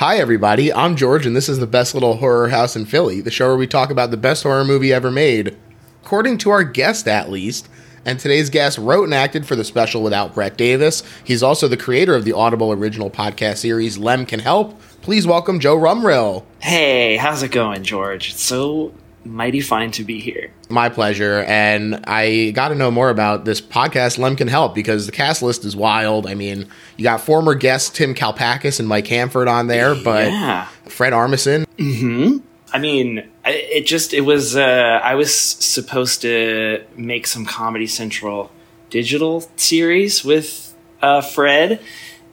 Hi, everybody. I'm George, and this is the best little horror house in Philly, the show where we talk about the best horror movie ever made, according to our guest, at least. And today's guest wrote and acted for the special without Brett Davis. He's also the creator of the Audible original podcast series Lem Can Help. Please welcome Joe Rumrill. Hey, how's it going, George? It's so mighty fine to be here. My pleasure. And I got to know more about this podcast, Lem Can Help, because the cast list is wild. I mean, you got former guests Tim Kalpakis and Mike Hanford on there, but Yeah. Fred Armisen. Hmm. I mean, it just, it was, uh, I was supposed to make some Comedy Central digital series with uh, Fred,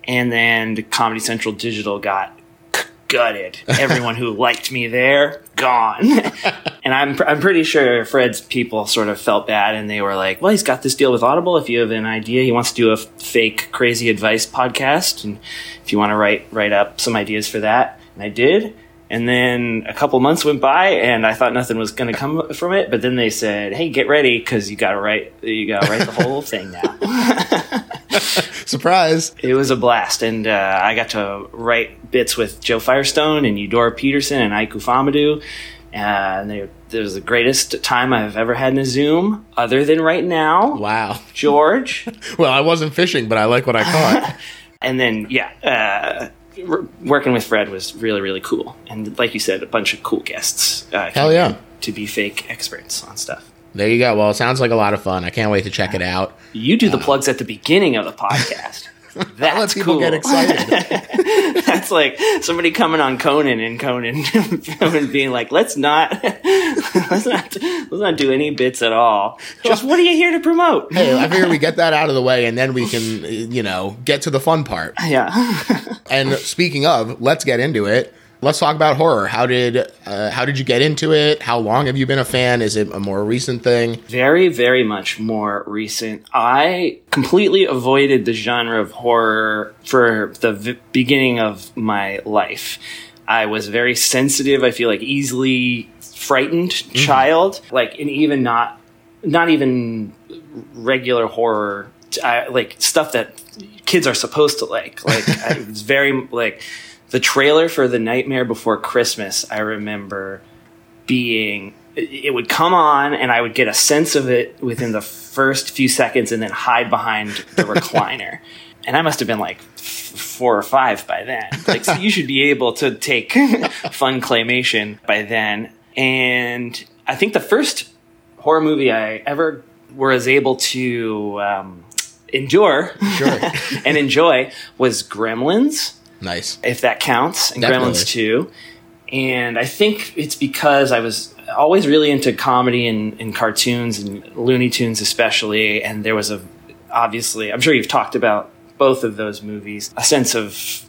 and then Comedy Central digital got gutted. Everyone who liked me there, gone. and I'm, pr- I'm pretty sure Fred's people sort of felt bad and they were like, well, he's got this deal with Audible. If you have an idea, he wants to do a fake crazy advice podcast. And if you want to write, write up some ideas for that. And I did. And then a couple months went by, and I thought nothing was going to come from it. But then they said, "Hey, get ready because you got to write. You got to write the whole thing now." Surprise. it was a blast, and uh, I got to write bits with Joe Firestone and Eudora Peterson and Aiku Famadou. Uh, and they, it was the greatest time I've ever had in a Zoom, other than right now, Wow. George. Well, I wasn't fishing, but I like what I caught. and then yeah uh, working with fred was really really cool and like you said a bunch of cool guests uh, Hell yeah. to be fake experts on stuff there you go. Well, it sounds like a lot of fun. I can't wait to check it out. you do the plugs at the beginning of the podcast that's Let people cool. get excited. That's like somebody coming on conan and conan and being like let's not let's not let's not do any bits at all just what are you here to promote hey, I figure we get that out of the way, and then we can, you know, get to the fun part. yeah And speaking of, let's get into it. Let's talk about horror. How did uh, how did you get into it? How long have you been a fan? Is it a more recent thing? very, very much more recent. I completely avoided the genre of horror for the v- beginning of my life. I was very sensitive. I feel like easily frightened child, like, and even not, not even regular horror, I, like stuff that kids are supposed to like. Like, I was very like the trailer for The Nightmare Before Christmas. I remember being it would come on and I would get a sense of it within the first few seconds and then hide behind the recliner. And I must have been like four or five by then. Like, so you should be able to take fun claymation by then. And I think the first horror movie I ever was able to um, endure Sure. and enjoy was Gremlins nice. if that counts, and Definitely. Gremlins 2. And I think it's because I was always really into comedy and, and cartoons and Looney Tunes, especially. And there was a, obviously, I'm sure you've talked about both of those movies, a sense of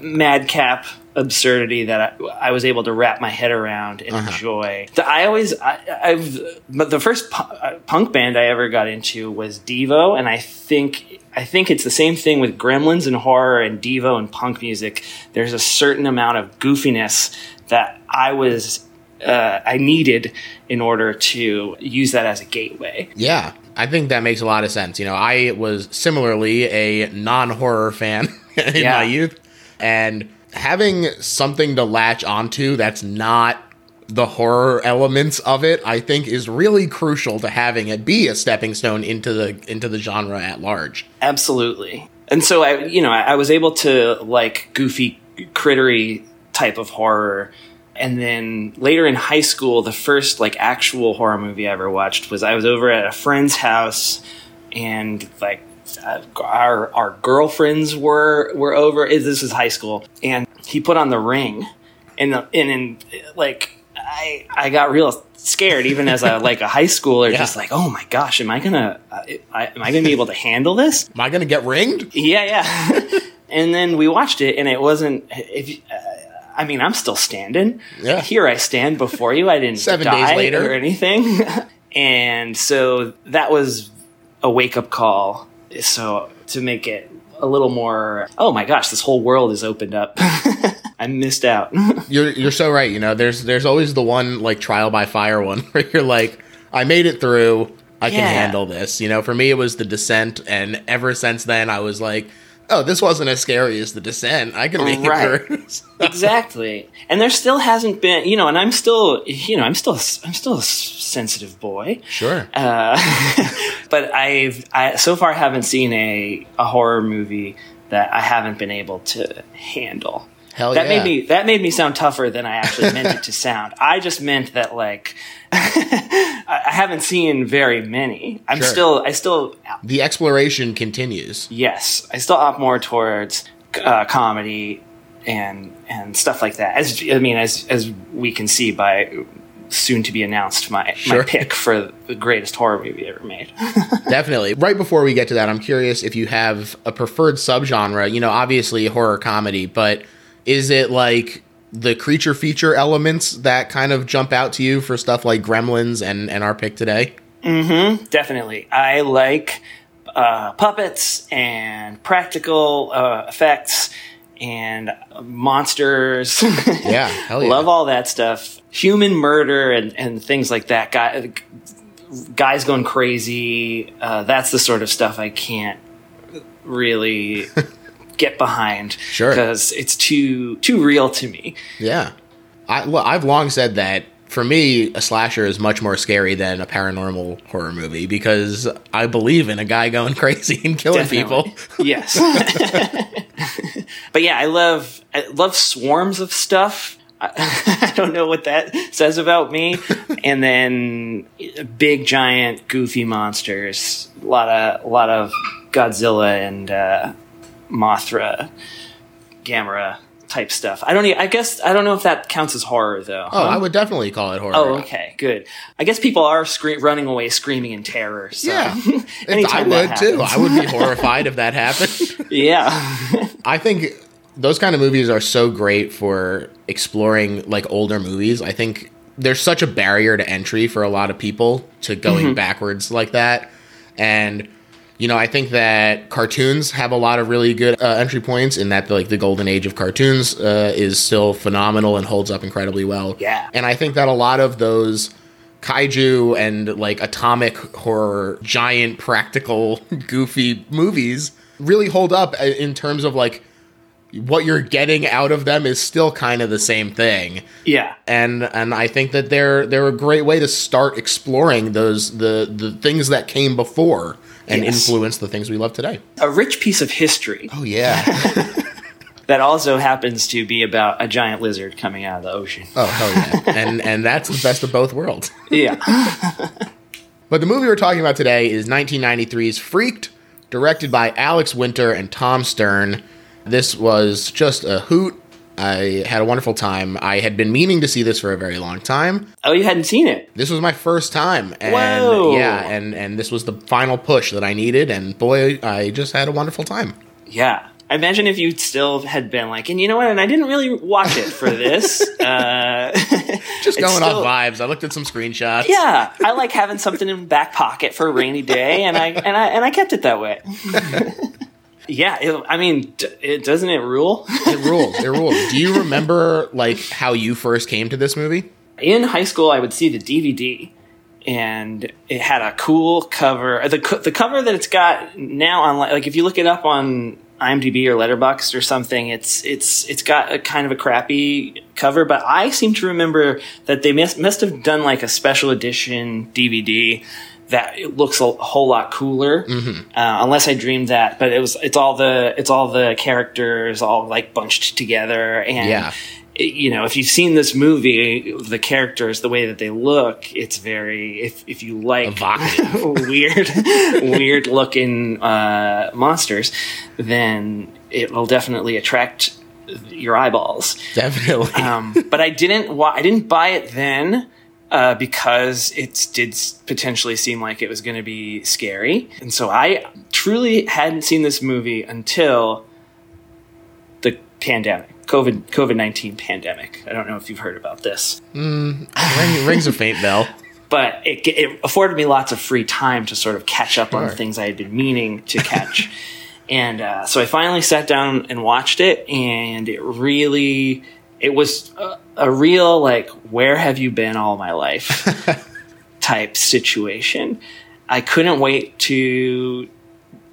madcap absurdity that I, I was able to wrap my head around and enjoy. The- I always, I, I've, but the first pu- uh, punk band I ever got into was Devo, and I think, I think it's the same thing with Gremlins and horror and Devo and punk music. There's a certain amount of goofiness that I was, uh, I needed in order to use that as a gateway. Yeah, I think that makes a lot of sense. You know, I was similarly a non horror fan in Yeah. my youth, and having something to latch onto that's not the horror elements of it, I think, is really crucial to having it be a stepping stone into the into the genre at large. Absolutely. And so I, you know, I, I was able to like goofy, crittery type of horror. And then later in high school, the first like actual horror movie I ever watched was I was over at a friend's house, and like uh, our our girlfriends were were over. This is high school, and he put on the ring, and the and in like I I got real scared even as a like a high schooler, Yeah. just like oh my gosh, am I gonna uh, I, am I gonna be able to handle this? Am I going to get ringed? Yeah, yeah. and then we watched it, and it wasn't. If uh, I mean, I'm still standing. Yeah. Here I stand before you. I didn't Seven die days later. or anything. and so that was a wake up call. So to make it a little more, oh my gosh, this whole world is opened up. I missed out. You're you're so right. You know, there's there's always the one like trial by fire one where you're like, I made it through. I can handle this. You know, for me it was the descent, and ever since then I was like, oh, this wasn't as scary as The Descent. I can make Right. it worse. exactly and there still hasn't been you know and i'm still you know i'm still i'm still a sensitive boy sure. uh, but i've i so far haven't seen a, a horror movie that i haven't been able to handle Hell that yeah. made me that made me sound tougher than i actually meant it to sound i just meant that like i haven't seen very many i'm Sure. still i still the exploration continues. Yes, I still opt more towards uh, comedy and and stuff like that. As I mean, as as we can see by soon to be announced my Sure. my pick for the greatest horror movie ever made. Definitely. Right before we get to that, I'm curious if you have a preferred subgenre. You know, obviously horror comedy, but is it like the creature feature elements that kind of jump out to you for stuff like Gremlins and, and our pick today? Definitely, I like uh, puppets and practical uh, effects and monsters. Yeah, hell yeah. Love all that stuff. Human murder and, and things like that. Guy, guys going crazy. Uh, that's the sort of stuff I can't really get behind. Sure. Because it's too too real to me. Yeah. I, well, I've long said that for me, a slasher is much more scary than a paranormal horror movie because I believe in a guy going crazy and killing Definitely. people. yes. but yeah, I love I love swarms of stuff. I, I don't know what that says about me. and then big, giant, goofy monsters. A lot of a lot of Godzilla and uh, Mothra, Gamera type stuff. I don't. I guess I don't know if that counts as horror though. Oh, I would definitely call it horror. Oh, okay, good. I guess people are scre- running away, screaming in terror. So Yeah. If I would too. I would be horrified if that happened. yeah. I think those kind of movies are so great for exploring like older movies. I think there's such a barrier to entry for a lot of people to going mm-hmm. backwards like that. And you know, I think that cartoons have a lot of really good uh, entry points in that like the golden age of cartoons uh, is still phenomenal and holds up incredibly well. Yeah. And I think that a lot of those kaiju and like atomic horror, giant practical goofy movies really hold up uh, in terms of like what you're getting out of them is still kind of the same thing. Yeah. And and I think that they're they're a great way to start exploring those the the things that came before and Yes. influence the things we love today. A rich piece of history Oh yeah. that also happens to be about a giant lizard coming out of the ocean. oh hell yeah. And and that's the best of both worlds. Yeah. But the movie we're talking about today is 1993's Freaked, directed by Alex Winter and Tom Stern. This was just a hoot. I had a wonderful time. I had been meaning to see this for a very long time. oh, you hadn't seen it? This was my first time, and Whoa. yeah, and and this was the final push that I needed. And boy, I just had a wonderful time. Yeah. I imagine if you still had been like, and you know what? And I didn't really watch it for this. uh, Just going still- off vibes. I looked at some screenshots. yeah, I like having something in back pocket for a rainy day, and I and I and I kept it that way. yeah, it, I mean, it doesn't it rule? it rules. It rules. Do you remember like how you first came to this movie? in high school i would see the dvd and it had a cool cover uh, the, co- the cover that it's got now on like if you look it up on imdb or letterboxd or something it's it's it's got a kind of a crappy cover but i seem to remember that they must, must have done like a special edition dvd that it looks a whole lot cooler uh, unless i dreamed that but it was it's all the it's all the characters all like bunched together and Yeah. you know, if you've seen this movie, the characters, the way that they look, it's very. If if you like weird, weird looking uh, monsters, then it will definitely attract your eyeballs. Definitely. Um, but I didn't. Wa- I didn't buy it then. Uh, because it did potentially seem like it was going to be scary. And so I truly hadn't seen this movie until the pandemic. COVID COVID nineteen pandemic. I don't know if you've heard about this, Ring, rings a faint bell. but it, it afforded me lots of free time to sort of catch up on Sure. things I had been meaning to catch. and uh, so I finally sat down and watched it, and it really it was a, a real like where have you been all my life type situation. I couldn't wait to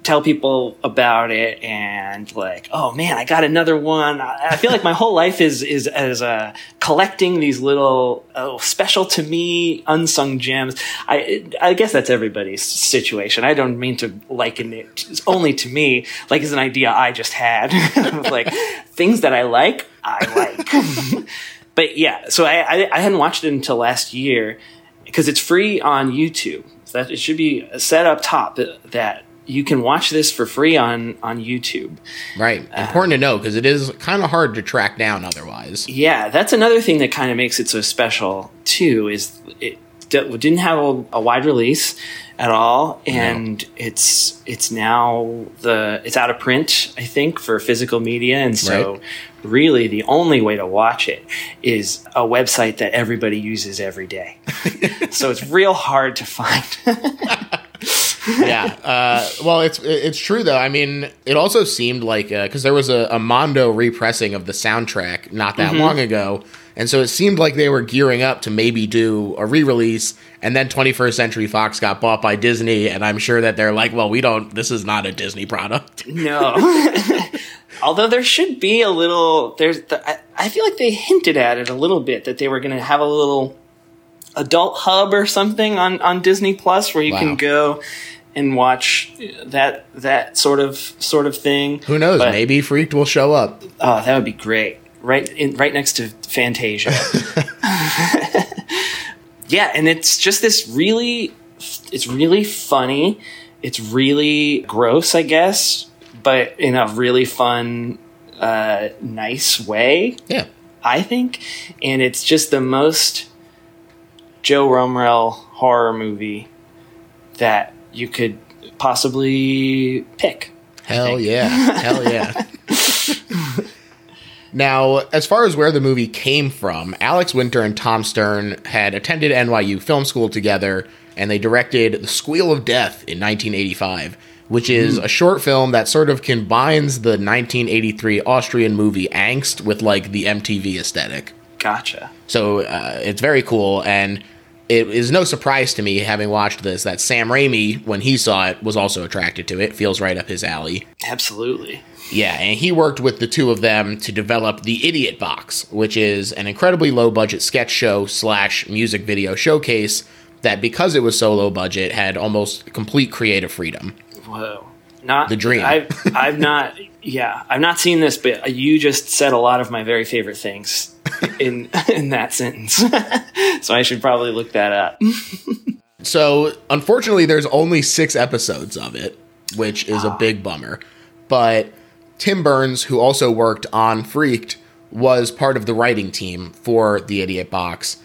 tell people about it and like, oh man, I got another one. I, feel like my whole life is is as uh, collecting these little oh, special to me unsung gems. I I guess that's everybody's situation. I don't mean to liken it only to me. Like it's an idea I just had. like things that I like, I like. but yeah, so I, I I hadn't watched it until last year because it's free on YouTube. That it should be set up top that you can watch this for free on on YouTube. Right. Uh, Important to know because it is kind of hard to track down otherwise. Yeah, that's another thing that kind of makes it so special too. Is it d- didn't have a, a wide release at all, and it's it's now the it's out of print. I think for physical media, and so. Right. Really, the only way to watch it is a website that everybody uses every day. so it's real hard to find. yeah. Uh, well, it's it's true though. I mean, it also seemed like because there was a, a Mondo repressing of the soundtrack not that long ago, and so it seemed like they were gearing up to maybe do a re-release. And then 21st Century Fox got bought by Disney, and I'm sure that they're like, well, we don't. This is not a Disney product. No. Although there should be a little, there's, the, I, I feel like they hinted at it a little bit that they were going to have a little adult hub or something on, on Disney Plus where you Wow. can go and watch that that sort of sort of thing. Who knows? But- maybe Freaked will show up. Oh, that would be great. Right in right next to Fantasia. yeah, and it's just this really it's really funny. It's really gross, I guess, but in a really fun uh nice way, Yeah. I think. And it's just the most Joe Rumrill horror movie that you could possibly pick. Hell yeah. Hell yeah. now, as far as where the movie came from, Alex Winter and Tom Stern had attended NYU film school together and they directed The Squeal of Death in 1985, which is a short film that sort of combines the 1983 Austrian movie Angst with like the MTV aesthetic. Gotcha. So uh, it's very cool, and it is no surprise to me, having watched this, that Sam Raimi, when he saw it, was also attracted to it. Feels right up his alley. Absolutely. Yeah, and he worked with the two of them to develop the Idiot Box, which is an incredibly low budget sketch show slash music video showcase that, because it was so low budget, had almost complete creative freedom. Whoa. Not The dream. I've I've not yeah, I've not seen this, but you just said a lot of my very favorite things in in that sentence. so I should probably look that up. So, unfortunately, there's only six episodes of it, which is a ah. big bummer. But Tim Burns, who also worked on Freaked, was part of the writing team for The Idiot Box.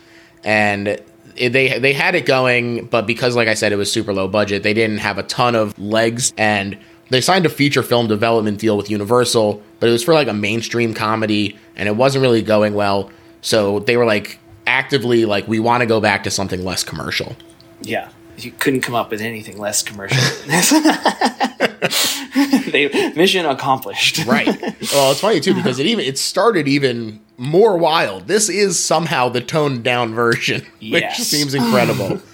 And they they had it going, but because, like I said, it was super low budget, they didn't have a ton of legs. And they signed a feature film development deal with Universal, but it was for like a mainstream comedy, and it wasn't really going well. So they were like actively like, we want to go back to something less commercial. Yeah. You couldn't come up with anything less commercial than this. they mission accomplished. right. Well, it's funny too because it even it started even more wild. This is somehow the toned down version, which Yes. seems incredible.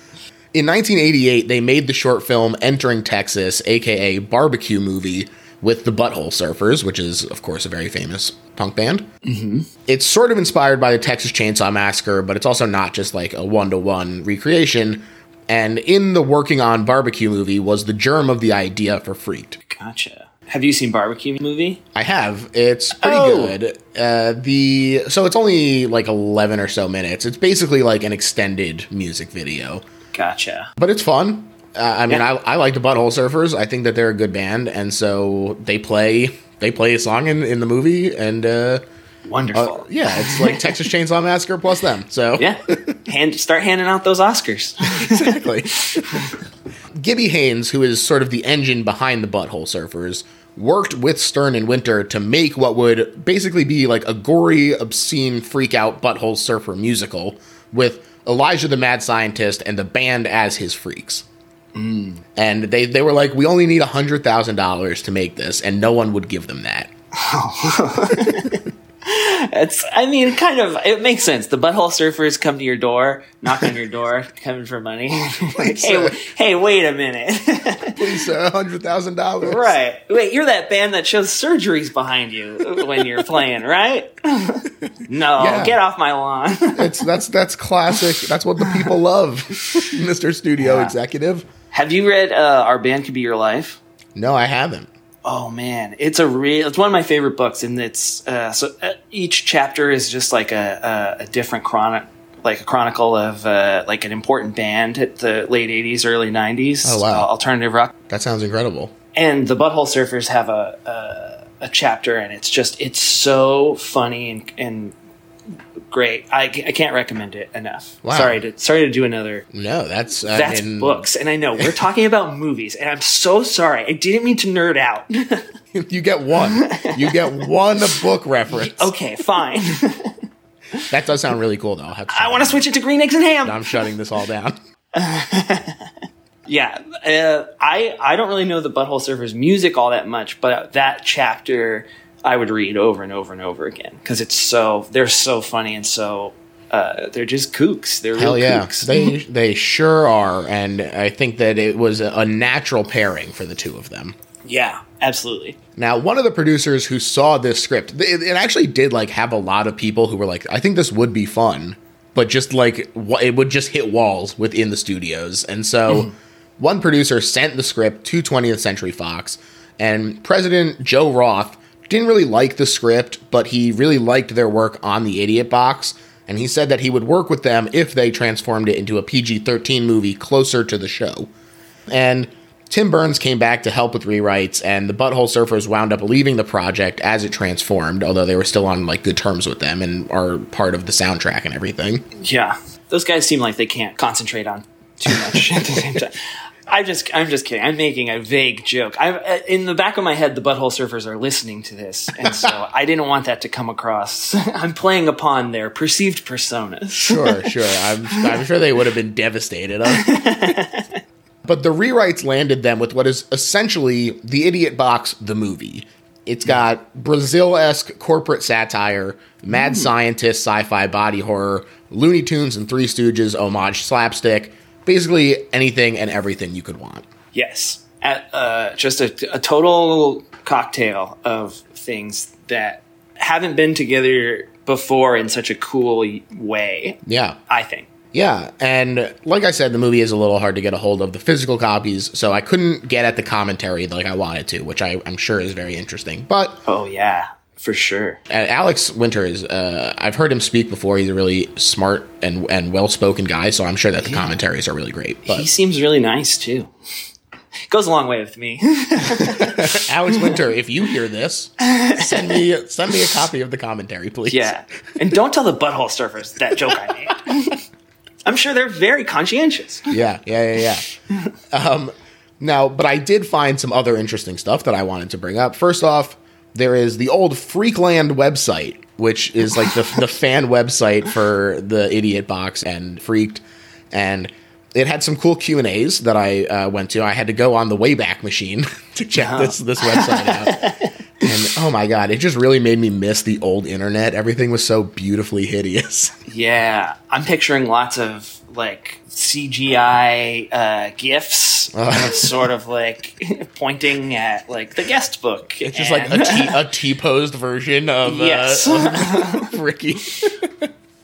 In 1988, they made the short film Entering Texas, aka Barbecue Movie, with the Butthole Surfers, which is, of course, a very famous punk band. Mm-hmm. It's sort of inspired by the Texas Chainsaw Massacre, but it's also not just like a one to one recreation. And in the working on Barbecue Movie was the germ of the idea for Freaked. Gotcha. Have you seen Barbecue movie? I have. It's pretty Oh. good. Uh, the so it's only like eleven or so minutes. It's basically like an extended music video, Gotcha. but it's fun. Uh, I mean, Yeah. I, I like the Butthole Surfers. I think that they're a good band, and so they play they play a song in, in the movie, and uh, Wonderful. uh, yeah, it's like Texas Chainsaw Massacre plus them. So yeah. Hand start handing out those Oscars. exactly. Gibby Haynes, who is sort of the engine behind the Butthole Surfers, worked with Stern and Winter to make what would basically be like a gory, obscene, freak out Butthole Surfer musical with Elijah the Mad Scientist and the band as his freaks. And they, they were like, we only need $100,000 to make this, and no one would give them that. it's, I mean, kind of, it makes sense. The butthole surfers come to your door, knock on your door, coming for money. like, hey, w- hey, wait a minute. Please, a hundred thousand dollars. right. Wait, you're that band that shows surgeries behind you when you're playing, right? no, Yeah. get off my lawn. It's that's that's classic. That's what the people love, Mr. Studio Yeah. Executive. Have you read uh, Our Band Could Be Your Life? No, I haven't. Oh man, it's a real. It's one of my favorite books, and it's uh, so uh, each chapter is just like a, a, a different chronic, like a chronicle of uh, like an important band at the late '80s, early '90s. Oh, wow. alternative rock. That sounds incredible. And the Butthole Surfers have a a, a chapter, and it's just it's so funny and and great. I, I can't recommend it enough. Wow. Sorry to sorry to do another. No, that's I That's mean, books, and I know we're talking about movies, and I'm so sorry. I didn't mean to nerd out. You get one. You get one book reference. okay, fine. That does sound really cool, though. I'll have to I want to switch it to green eggs and ham. I'm shutting this all down. Yeah, uh, I I don't really know the Butthole Surfers music all that much, but that chapter I would read over and over and over again because it's so they're so funny and so uh, they're just kooks. They're Hell yeah, kooks. they they sure are, and I think that it was a, natural pairing for the two of them. yeah, absolutely. Now, one of the producers who saw this script, it, it actually did like have a lot of people who were like, "I think this would be fun," but just like it would just hit walls within the studios, and so one producer sent the script to 20th Century Fox, and President Joe Roth didn't really like the script, but he really liked their work on the Idiot Box, and he said that he would work with them if they transformed it into a PG-13 movie closer to the show. And Tim Burns came back to help with rewrites, and the Butthole Surfers wound up leaving the project as it transformed, although they were still on like good terms with them and are part of the soundtrack and everything. Yeah, those guys seem like they can't concentrate on too much at the same time. I just, I'm just kidding. I'm making a vague joke. I, uh, in the back of my head, the Butthole Surfers are listening to this, and so I didn't want that to come across. I'm playing upon their perceived personas. Sure, sure. I'm, I'm sure they would have been devastated. But the rewrites landed them with what is essentially the Idiot Box, the movie. It's got Brazil esque corporate satire, mad scientist sci fi body horror, Looney Tunes and Three Stooges homage slapstick, basically anything and everything you could want. Yes, At, uh, just a, a total cocktail of things that haven't been together before in such a cool way. Yeah. I think. Yeah, and like I said, the movie is a little hard to get a hold of the physical copies, so I couldn't get at the commentary like I wanted to, which I, I'm sure is very interesting. But Oh yeah, for sure. uh, Alex Winter is, uh, I've heard him speak before. He's a really smart and, and well spoken guy, so I'm sure that the commentaries are really great. But. He seems really nice too. Goes a long way with me. Alex Winter, if you hear this, send me send me a copy of the commentary, please. yeah, and don't tell the butthole surfers that joke I made. I'm sure they're very conscientious. yeah, yeah, yeah, yeah. um, now, but I did find some other interesting stuff that I wanted to bring up. First off, there is the old Freakland website, which is like the the fan website for the Idiot Box and Freaked, and it had some cool Q and A's that I uh, went to. I had to go on the Wayback Machine to check this this website out. And oh my god, it just really made me miss the old internet. Everything was so beautifully hideous. Yeah, I'm picturing lots of like CGI uh, gifs, of sort of like pointing at like the guest book. It's just like a T a T posed version of, Yes. uh, of Ricky.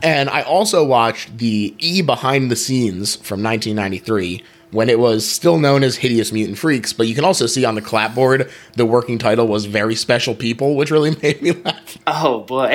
and I also watched the E behind the scenes from 1993 when it was still known as Hideous Mutant Freaks, but you can also see on the clapboard the working title was Very Special People, which really made me laugh. oh boy.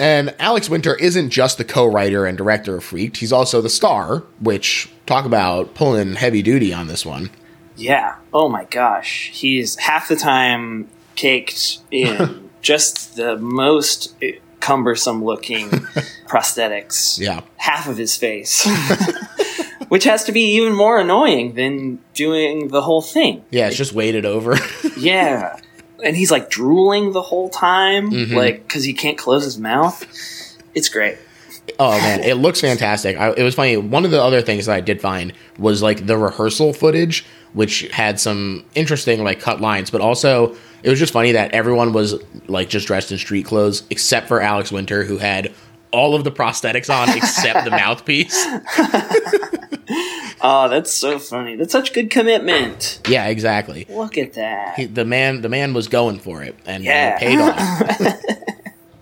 And Alex Winter isn't just the co-writer and director of Freaked; he's also the star. Which talk about pulling heavy duty on this one. Yeah. Oh my gosh. He's half the time caked in just the most cumbersome looking prosthetics. Yeah, Half of his face. Which has to be even more annoying than doing the whole thing. yeah, it's just weighted over. Yeah. And he's like drooling the whole time, Mm-hmm. like, because he can't close his mouth. It's great. Oh man, it looks fantastic. I, it was funny. One of the other things that I did find was like the rehearsal footage, which had some interesting like cut lines, but also it was just funny that everyone was like just dressed in street clothes except for Alex Winter, who had all of the prosthetics on except the mouthpiece. Oh, that's so funny. That's such good commitment. Yeah, exactly. Look at that. He, the man, the man was going for it, and Yeah. it paid off.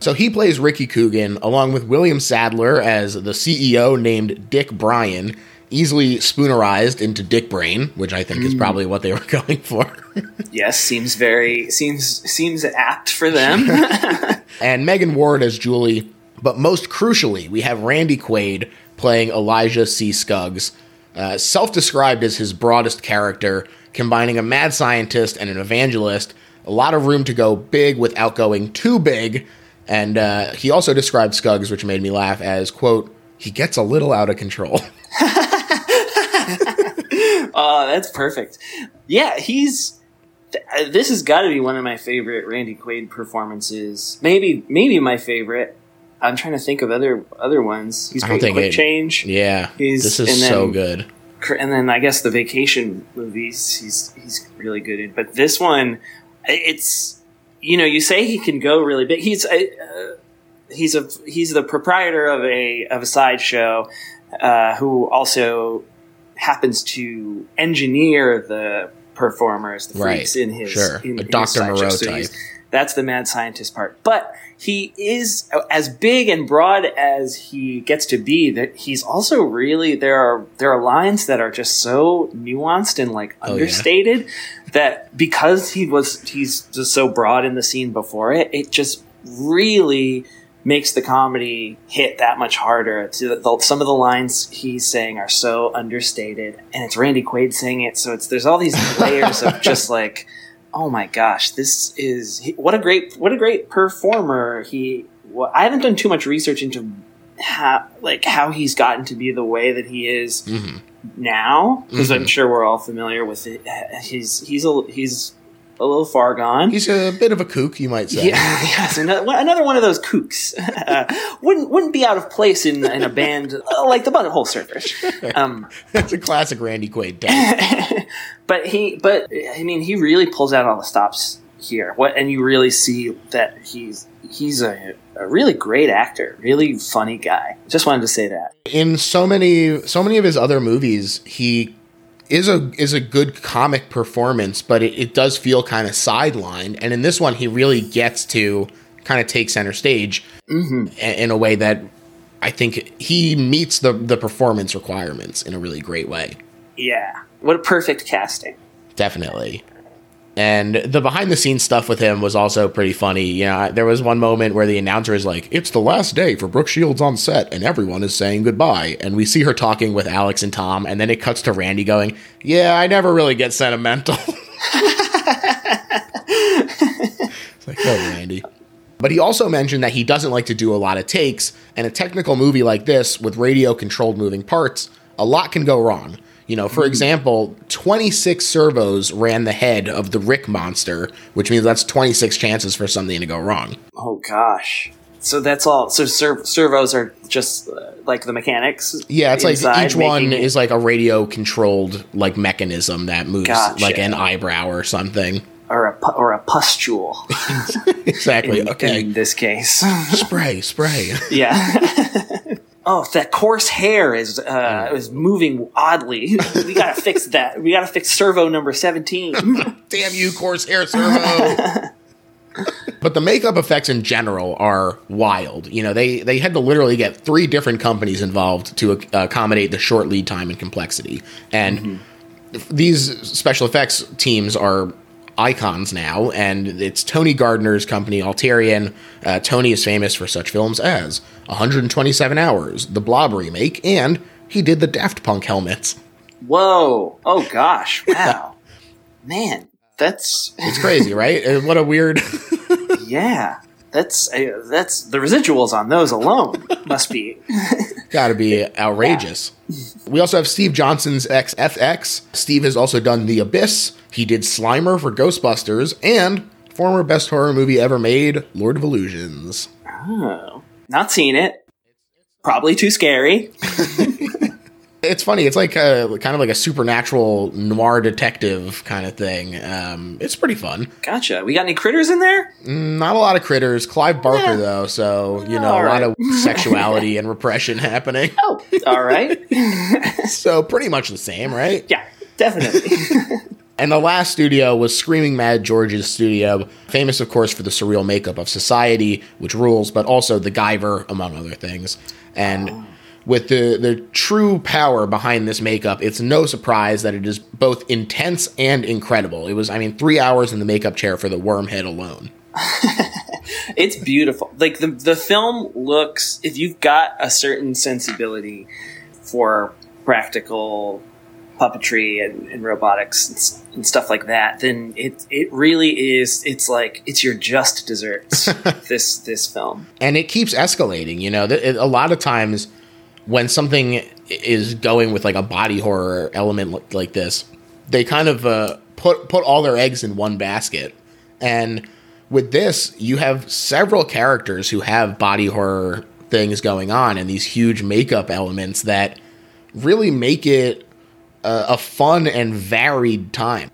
so he plays Ricky Coogan along with William Sadler as the CEO named Dick Brian, easily spoonerized into Dick Brain, which I think is Mm. probably what they were going for. yes, seems very seems seems apt for them. and Megan Ward as Julie. But most crucially, we have Randy Quaid playing Elijah C. Skuggs, uh, self described as his broadest character, combining a mad scientist and an evangelist. A lot of room to go big without going too big. And uh, he also described Skuggs, which made me laugh, as, quote, he gets a little out of control. Oh, that's perfect. Yeah, he's. th- This has got to be one of my favorite Randy Quaid performances. Maybe, maybe my favorite. I'm trying to think of other other ones. He's great Quick it- Change, yeah, He's- this is then- so good. And then I guess the Vacation movies. He's he's really good in. But this one, it's you know you say he can go really big. He's a, uh, he's a he's the proprietor of a of a sideshow uh, who also happens to engineer the performers, the Right, in his sure. in, A in Dr. Moreau So type. That's the mad scientist part, but he is as big and broad as he gets to be. That he's also really there are there are lines that are just so nuanced and like Oh, yeah. understated that because he was he's just so broad in the scene before it, it just really makes the comedy hit that much harder. It's, the, the- some of the lines he's saying are so understated, and it's Randy Quaid saying it, so it's there's all these layers of just like, oh my gosh, this is what a great what a great performer he. Well, I haven't done too much research into how like how he's gotten to be the way that he is Mhm. now because I'm Mhm. sure we're all familiar with it. He's he's a he's a little far gone. He's a bit of a kook, you might say. Yeah, yes, another, one- another one of those kooks. Uh, wouldn't wouldn't be out of place in in a band uh, like the Butthole Surfers. Um, That's a classic Randy Quaid type. but he, but I mean, he really pulls out all the stops here. What and you really see that he's he's a, a really great actor, really funny guy. Just wanted to say that. in so many so many of his other movies he is a is a good comic performance but it, it does feel kind of sidelined. And in this one he really gets to kind of take center stage hmm a- in a way that i think he meets the the performance requirements in a really great way. Yeah, what a perfect casting. definitely and the behind the scenes stuff with him was also pretty funny. You know, there was one moment where the announcer is like, "It's the last day for Brooke Shields on set, and everyone is saying goodbye." And we see her talking with Alex and Tom, and then it cuts to Randy going, "Yeah, I never really get sentimental." it's like, oh, Randy. But he also mentioned that he doesn't like to do a lot of takes, and a technical movie like this with radio controlled moving parts, a lot can go wrong. You know, for example, 26 servos ran the head of the Rick monster, which means that's 26 chances for something to go wrong. Oh gosh. So that's all. So serv- servos are just uh, like the mechanics. Yeah, it's like each one is like a radio controlled like mechanism that moves Gotcha. like an eyebrow or something. or a pu- or a pustule. Exactly. in, okay. in this case. spray, spray. yeah. oh, that coarse hair is uh, mm. is moving oddly. we gotta fix that. We gotta fix servo number seventeen. Damn you, Corsair Servo. but the makeup effects in general are wild. You know, they they had to literally get three different companies involved to ac- accommodate the short lead time and complexity. And mm-hmm. these special effects teams are icons now, and it's Tony Gardner's company, Alterian. Uh, Tony is famous for such films as 127 Hours, the Blob remake, and he did the Daft Punk helmets. Whoa! Oh gosh! Wow, man, that's It's crazy, right? Uh, What a weird. yeah. That's uh, that's the residuals on those alone must be. Gotta be outrageous. We also have Steve Johnson's XFX. Steve has also done The Abyss. He did Slimer for Ghostbusters and former best horror movie ever made, Lord of Illusions. Oh, not seen it. Probably too scary. It's funny. It's like a kind of like a supernatural noir detective kind of thing. Um, it's pretty fun. Gotcha. We got any critters in there? Not a lot of critters. Clive Barker Yeah. though, so you know All a lot of sexuality and repression happening. Oh, all right. So pretty much the same, right? yeah, definitely. And the last studio was Screaming Mad George's studio, famous, of course, for the surreal makeup of Society, which rules, but also The Guyver, among other things. And with the, the true power behind this makeup, it's no surprise that it is both intense and incredible. It was, I mean, three hours in the makeup chair for the worm head alone. it's beautiful. Like the the film looks. If you've got a certain sensibility for practical puppetry and, and robotics and, and stuff like that, then it it really is. It's like it's your just desserts. this this film. and it keeps escalating. You know, a lot of times when something is going with like a body horror element like this, they kind of uh, put put all their eggs in one basket. And with this, you have several characters who have body horror things going on, and these huge makeup elements that really make it a, a fun and varied time.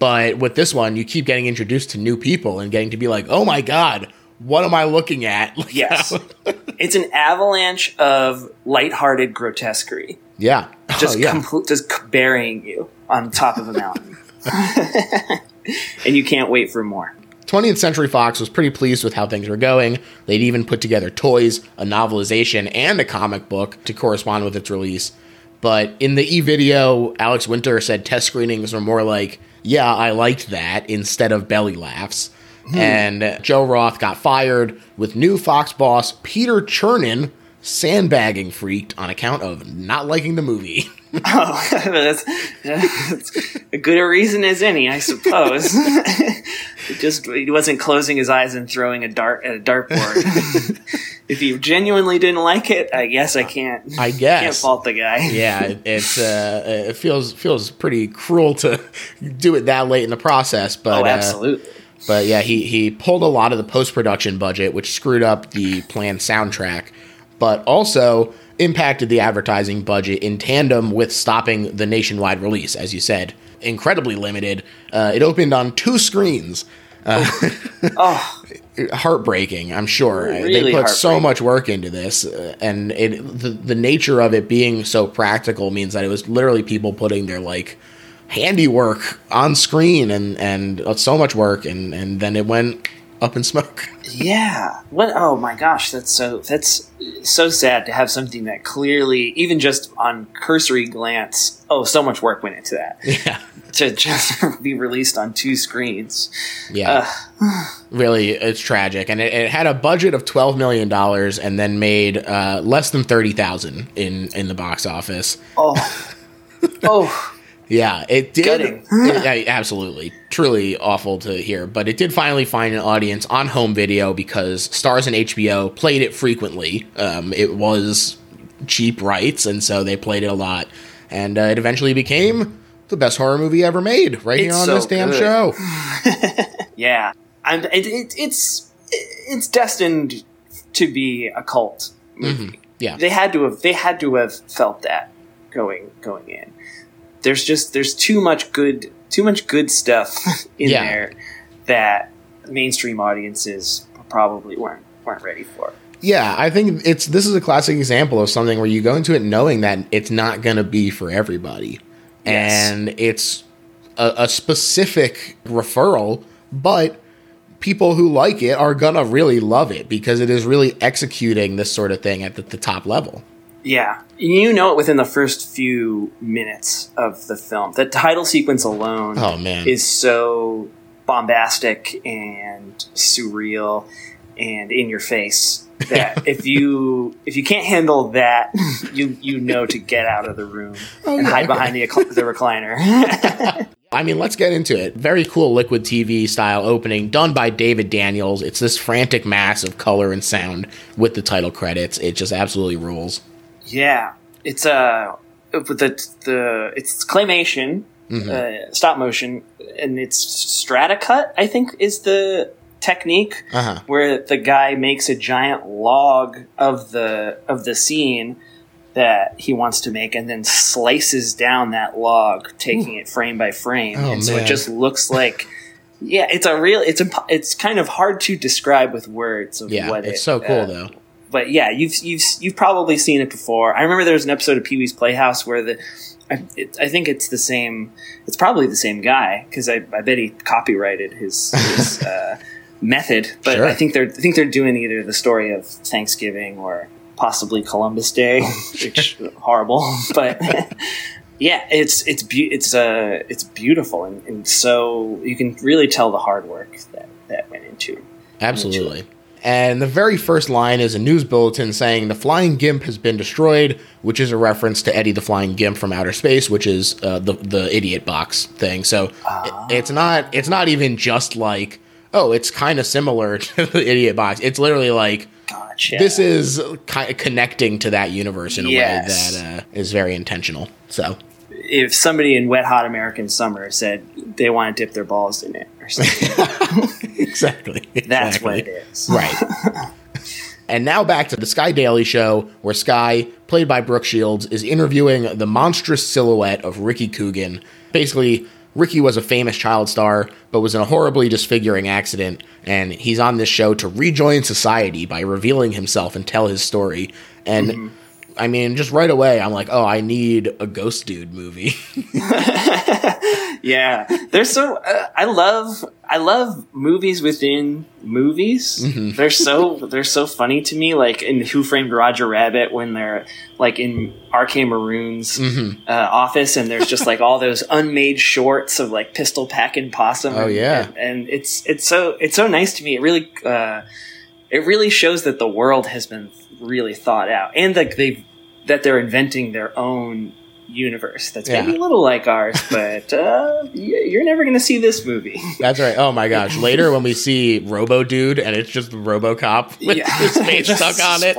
But with this one, you keep getting introduced to new people and getting to be like, oh my god, what am I looking at? Like, Yes, it's an avalanche of lighthearted grotesquerie, yeah. Oh, just oh, yeah. just burying you on top of a mountain, and you can't wait for more. 20th Century Fox was pretty pleased with how things were going. They'd even put together toys, a novelization, and a comic book to correspond with its release. But in the e video, Alex Winter said test screenings were more like, yeah, I liked that, instead of belly laughs. And Joe Roth got fired, with new Fox boss Peter Chernin sandbagging freaked on account of not liking the movie. Oh, that's, that's a good a reason as any, I suppose. It just he wasn't closing his eyes and throwing a dart at a dartboard. if you genuinely didn't like it, I guess I can't. I guess. can't fault the guy. yeah, it, it's uh, it feels feels pretty cruel to do it that late in the process, but Oh, uh, absolutely. But yeah, he he pulled a lot of the post production budget, which screwed up the planned soundtrack, but also impacted the advertising budget in tandem with stopping the nationwide release. As you said, incredibly limited. Uh, it opened on two screens. oh, Heartbreaking, I'm sure. Really they put so much work into this, uh, and it the, the nature of it being so practical means that it was literally people putting their like handiwork on screen and and uh, so much work, and and then it went up in smoke. yeah. What? Oh my gosh, that's so that's so sad to have something that clearly, even just on cursory glance, oh, so much work went into that yeah, to just be released on two screens. yeah. really, it's tragic, and it, it had a budget of twelve million dollars, and then made uh, less than thirty thousand in in the box office. Oh, oh. Yeah, it did. Gutting. it- absolutely, truly awful to hear. But it did finally find an audience on home video because Starz and HBO played it frequently. Um, it was cheap rights, and so they played it a lot. And uh, it eventually became the best horror movie ever made, right here on so this damn good. show. Yeah, and it, it, it's it's destined to be a cult movie. Yeah, They had to have they had to have felt that going going in. There's just there's too much good too much good stuff in Yeah. there that mainstream audiences probably weren't weren't ready for. yeah. I think it's this is a classic example of something where you go into it knowing that it's not going to be for everybody, Yes. and it's a, a specific referral, but people who like it are gonna really love it because it is really executing this sort of thing at the, the top level. Yeah, you know it within the first few minutes of the film. The title sequence alone Oh man, is so bombastic and surreal and in your face that if you if you can't handle that, you you know to get out of the room Oh, and hide behind the the recliner. I mean, let's get into it. Very cool liquid TV style opening done by David Daniels. It's this frantic mass of color and sound with the title credits. It just absolutely rules. Yeah, it's uh the the it's claymation, Mm-hmm. uh, stop motion, and it's Strata-Cut. I think is the technique Uh-huh. where the guy makes a giant log of the of the scene that he wants to make and then slices down that log taking it frame by frame Oh, and so it just looks like yeah it's a real it's a it's kind of hard to describe with words of Yeah, what it's it, so cool uh, though. But yeah, you've you've you've probably seen it before. I remember there was an episode of Pee Wee's Playhouse where the I, it, I think it's the same. It's probably the same guy because I, I bet he copyrighted his, his uh, method. But Sure. I think they're I think they're doing either the story of Thanksgiving or possibly Columbus Day, which horrible. But yeah, it's it's be- it's uh it's beautiful and, and so you can really tell the hard work that that went into. Absolutely. And the very first line is a news bulletin saying the flying gimp has been destroyed, which is a reference to Eddie the Flying Gimp from Outer Space, which is uh, the the idiot box thing. So Ah. it- it's not it's not even just like oh, it's kind of similar to the idiot box. It's literally like Gotcha. this is kind of connecting to that universe in a Yes. way that uh, is very intentional. So if somebody in Wet Hot American Summer said they want to dip their balls in it or something, exactly, that's exactly. what it is. Right. and now back to the Skye Daley Show, where Skye, played by Brooke Shields, is interviewing the monstrous silhouette of Ricky Coogan. Basically, Ricky was a famous child star, but was in a horribly disfiguring accident, and he's on this show to rejoin society by revealing himself and tell his story. And mm-hmm. I mean, just right away, I'm like, oh, I need a Ghost Dude movie. Yeah, there's so uh, I love I love movies within movies. Mm-hmm. They're so they're so funny to me. Like in Who Framed Roger Rabbit, when they're like in R.K. Maroon's Mm-hmm. uh, office, and there's just like all those unmade shorts of like Pistol Packin' Possum. Oh, and- yeah. and, and it's it's so it's so nice to me. It really uh, it really shows that the world has been really thought out, and like they that they're inventing their own universe that's maybe Yeah. a little like ours, but uh, you're never going to see this movie. That's right. Oh my gosh. Later, when we see Robo Dude and it's just Robocop with his face stuck on it,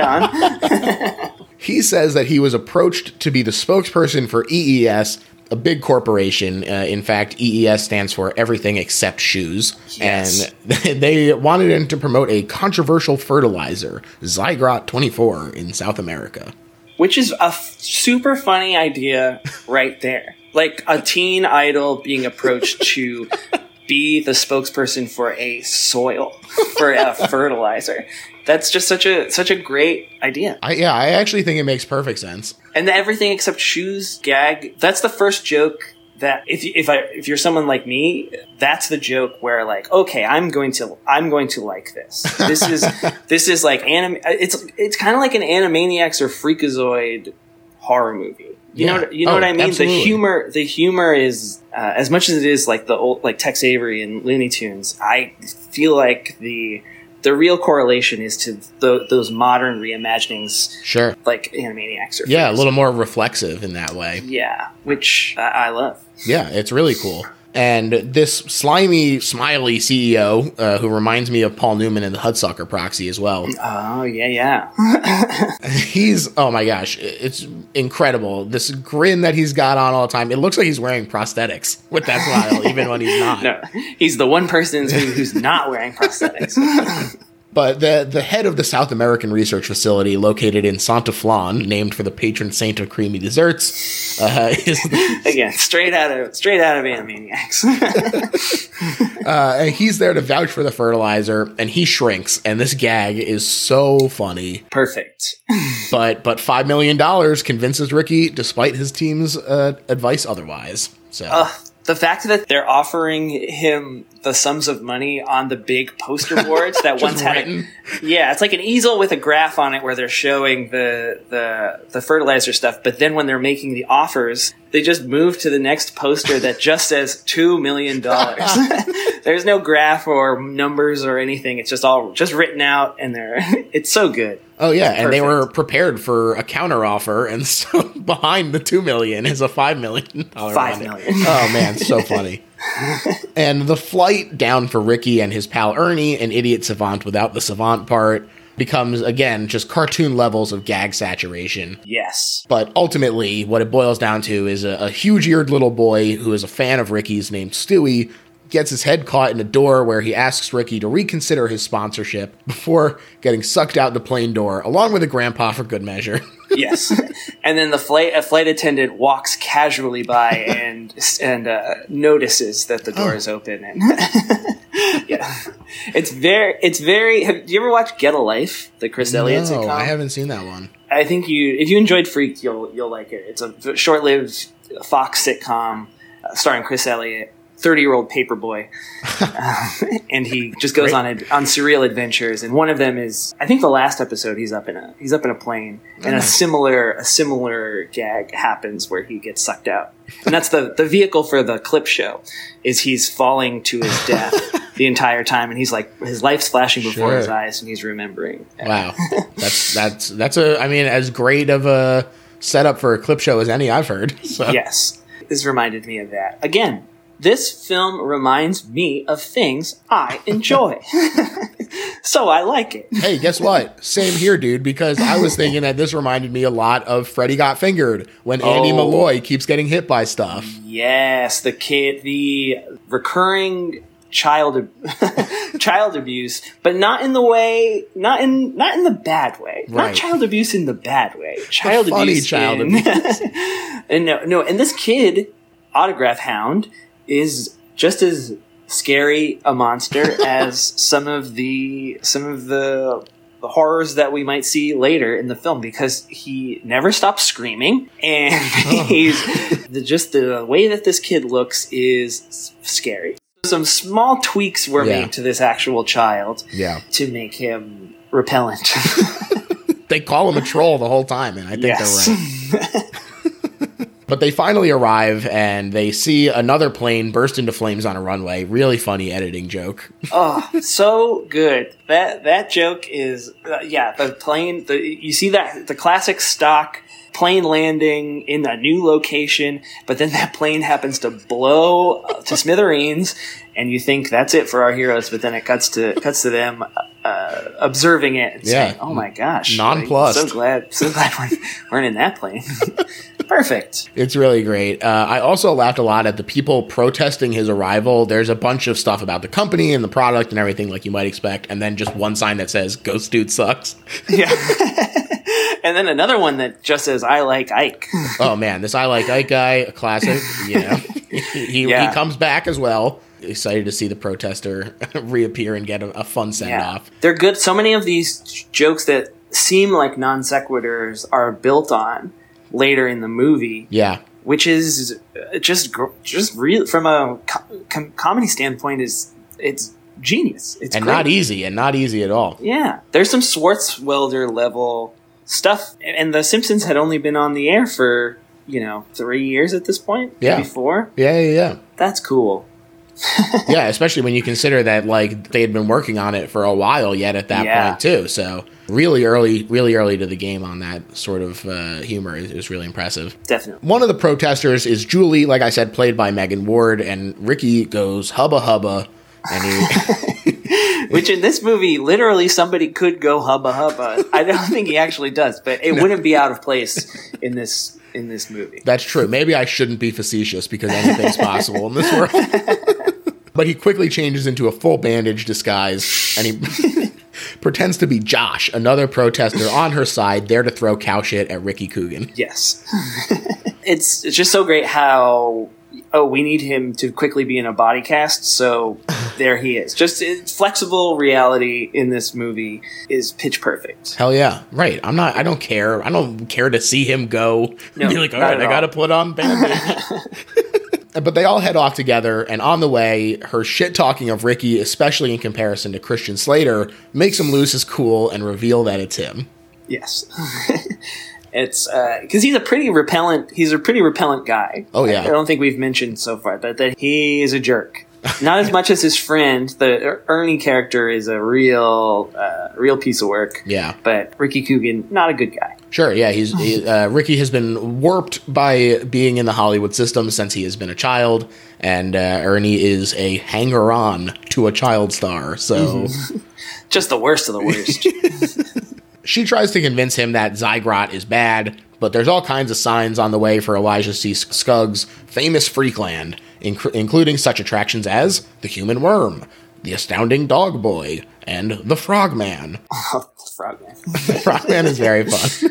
on. He says that he was approached to be the spokesperson for EES, a big corporation. Uh, in fact, EES stands for everything except shoes. Yes. And they wanted him to promote a controversial fertilizer, Zygrot 24, in South America. Which is a f- super funny idea right there. Like a teen idol being approached to be the spokesperson for a soil, for a fertilizer. That's just such a such a great idea. I, yeah, I actually think it makes perfect sense. and the everything except shoes gag that's the first joke that if you, if I if you're someone like me that's the joke where like okay I'm going to I'm going to like this this is this is like anim it's it's kind of like an Animaniacs or Freakazoid horror movie you Yeah. know what, you know Oh, what I mean absolutely. the humor the humor is uh, as much as it is like the old like Tex Avery and Looney Tunes I feel like the the real correlation is to tho- those modern reimaginings Sure. like Animaniacs or Yeah, a little more reflexive in that way. Yeah, which I, I love. Yeah, it's really cool. And this slimy, smiley CEO, uh, who reminds me of Paul Newman in the Hudsucker Proxy as well, Oh yeah, yeah. he's oh my gosh, it's incredible. This grin that he's got on all the time. It looks like he's wearing prosthetics with that smile, even when he's not. no, he's the one person who's not wearing prosthetics. But the the head of the South American Research Facility, located in Santa Flan, named for the patron saint of creamy desserts, uh, is Again, straight out of straight out of Animaniacs. uh, and he's there to vouch for the fertilizer, and he shrinks. And this gag is so funny. Perfect. But but five million dollars convinces Ricky, despite his team's uh, advice otherwise. So the fact that they're offering him the sums of money on the big poster boards that once had written. a, yeah it's like an easel with a graph on it where they're showing the the the fertilizer stuff but then when they're making the offers they just move to the next poster that just says two million dollars there's no graph or numbers or anything it's just all just written out and they're it's so good Oh yeah, and they were prepared for a counter offer, and so behind the two million is a five million dollar Five one. million. Oh man, so funny. And the flight down for Ricky and his pal Ernie, an idiot savant without the savant part, becomes again just cartoon levels of gag saturation. yes But ultimately, what it boils down to is a, a huge eared little boy who is a fan of Ricky's named Stewie gets his head caught in a door where he asks Ricky to reconsider his sponsorship before getting sucked out the plane door, along with a grandpa for good measure. yes, and then the flight a flight attendant walks casually by and and uh, notices that the door Oh. is open. And yeah, it's very it's very. Have you ever watched Get a Life, the Chris Elliott no, sitcom? I haven't seen that one. I think you if you enjoyed Freaked, you'll you'll like it. It's a short-lived Fox sitcom uh, starring Chris Elliott, thirty-year-old paperboy, uh, and he just goes on a, on surreal adventures. And one of them is, I think, the last episode. He's up in a he's up in a plane, and a similar a similar gag happens where he gets sucked out, and that's the the vehicle for the clip show. Is he's falling to his death the entire time, and he's like his life's flashing before Sure. his eyes, and he's remembering. Wow, that's that's that's a. I mean, as great of a setup for a clip show as any I've heard. So. yes, this reminded me of that. Again, this film reminds me of things I enjoy. so I like it. Hey, guess what? Same here, dude. Because I was thinking that this reminded me a lot of Freddy Got Fingered when Andy Oh. Malloy keeps getting hit by stuff. Yes, the kid, the recurring child child abuse, but not in the way, not in not in the bad way. Right. Not child abuse in the bad way. Child funny abuse. child in- and no, no, and this kid, autograph hound, is just as scary a monster as some of the some of the horrors that we might see later in the film because he never stops screaming and oh. he's the, just the way that this kid looks is scary. Some small tweaks were Yeah. made to this actual child Yeah, to make him repellent. they call him a troll the whole time, and I think yes. they're right. But they finally arrive and they see another plane burst into flames on a runway. Really funny editing joke. oh, so good. That that joke is uh, yeah. The plane. The you see that the classic stock plane landing in a new location, but then that plane happens to blow to smithereens, and you think that's it for our heroes. But then it cuts to cuts to them uh, observing it. And Yeah. saying, oh my gosh, Nonplussed. So glad, so glad we're, we're in that plane. Perfect. It's really great. Uh, I also laughed a lot at the people protesting his arrival. There's a bunch of stuff about the company and the product and everything, like you might expect, and then just one sign that says "Ghost Dude sucks." Yeah. and then another one that just says, "I like Ike." oh man, this I like Ike guy, a classic. Know, he he, Yeah. he comes back as well. Excited to see the protester reappear and get a, a fun send off. They're good. So many of these jokes that seem like non sequiturs are built on later in the movie, Yeah, which is just just real from a com- comedy standpoint is it's genius. It's and great. not easy, and not easy at all. Yeah, there's some Swartzwelder level stuff, and The Simpsons had only been on the air for you know three years at this point, Yeah. four. Yeah, yeah, yeah. That's cool. Yeah, especially when you consider that like they had been working on it for a while yet at that Yeah. point too. So really early, really early to the game on that sort of uh, humor is, is really impressive. Definitely. One of the protesters is Julie, like I said, played by Megan Ward, and Ricky goes hubba hubba, and he Which in this movie, literally somebody could go hubba hubba. I don't think he actually does, but it wouldn't be out of place in this in this movie. that's true. Maybe I shouldn't be facetious because anything's possible in this world. but he quickly changes into a full bandage disguise, and he. Pretends to be Josh, another protester on her side, there to throw cow shit at Ricky Coogan. Yes, it's it's just so great how oh we need him to quickly be in a body cast, so there he is. Just uh, flexible reality in this movie is pitch perfect. Hell yeah, right. I'm not. I don't care. I don't care to see him go. No, be like, all right, I got to put on bandage. But they all head off together, and on the way, her shit talking of Ricky, especially in comparison to Christian Slater, makes him lose his cool and reveal that it's him. Yes. It's uh, because he's a pretty repellent. He's a pretty repellent guy. Oh, yeah. I don't think we've mentioned so far, that he is a jerk. Not as much as his friend. The Er- Ernie character is a real, uh, real piece of work. Yeah, But Ricky Coogan, not a good guy. sure. Yeah, he's he, uh, Ricky has been warped by being in the Hollywood system since he has been a child, and uh, Ernie is a hanger on to a child star. So. Just the worst of the worst. She tries to convince him that Zygrot is bad, but there's all kinds of signs on the way for Elijah C. Skuggs' famous Freakland, inc- including such attractions as the human worm, the astounding dog boy, and the frogman. Oh, the Frogman. Frogman is very fun.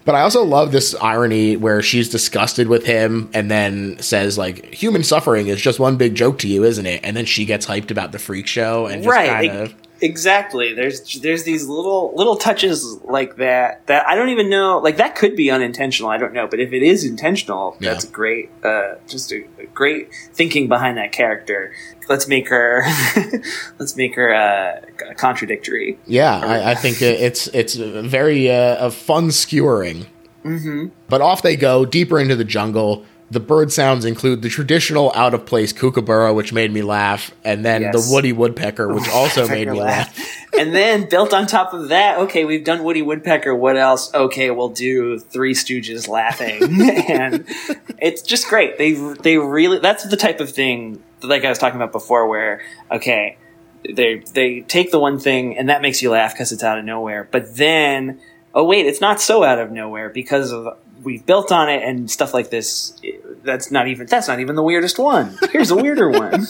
but I also love this irony where she's disgusted with him and then says like human suffering is just one big joke to you, isn't it? And then she gets hyped about the freak show and just right. kind of Exactly. There's there's these little little touches like that that I don't even know. Like that could be unintentional. I don't know. But if it is intentional, Yeah. that's great. Uh, just a, a great thinking behind that character. Let's make her. let's make her uh, contradictory. Yeah, I, I think it's it's a very uh, a fun skewering. Mm-hmm. But off they go deeper into the jungle. The bird sounds include the traditional out of place kookaburra, which made me laugh, and then Yes. the woody woodpecker, which also made me laugh. and then built on top of that, okay, we've done Woody Woodpecker. What else? Okay, we'll do Three Stooges laughing, and it's just great. They they really that's the type of thing like I was talking about before, where okay, they they take the one thing and that makes you laugh because it's out of nowhere, but then oh wait, it's not so out of nowhere because of we've built on it and stuff like this. That's not even that's not even the weirdest one. Here's a weirder one.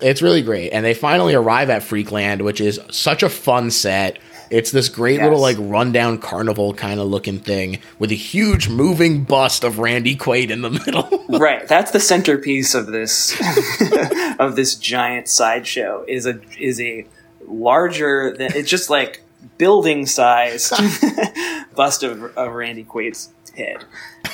It's really great. And they finally arrive at Freakland, which is such a fun set. It's this great Yes. little like rundown carnival kind of looking thing with a huge moving bust of Randy Quaid in the middle. right that's the centerpiece of this of this giant sideshow is a is a larger than it's just like building size bust of, of randy quaid's head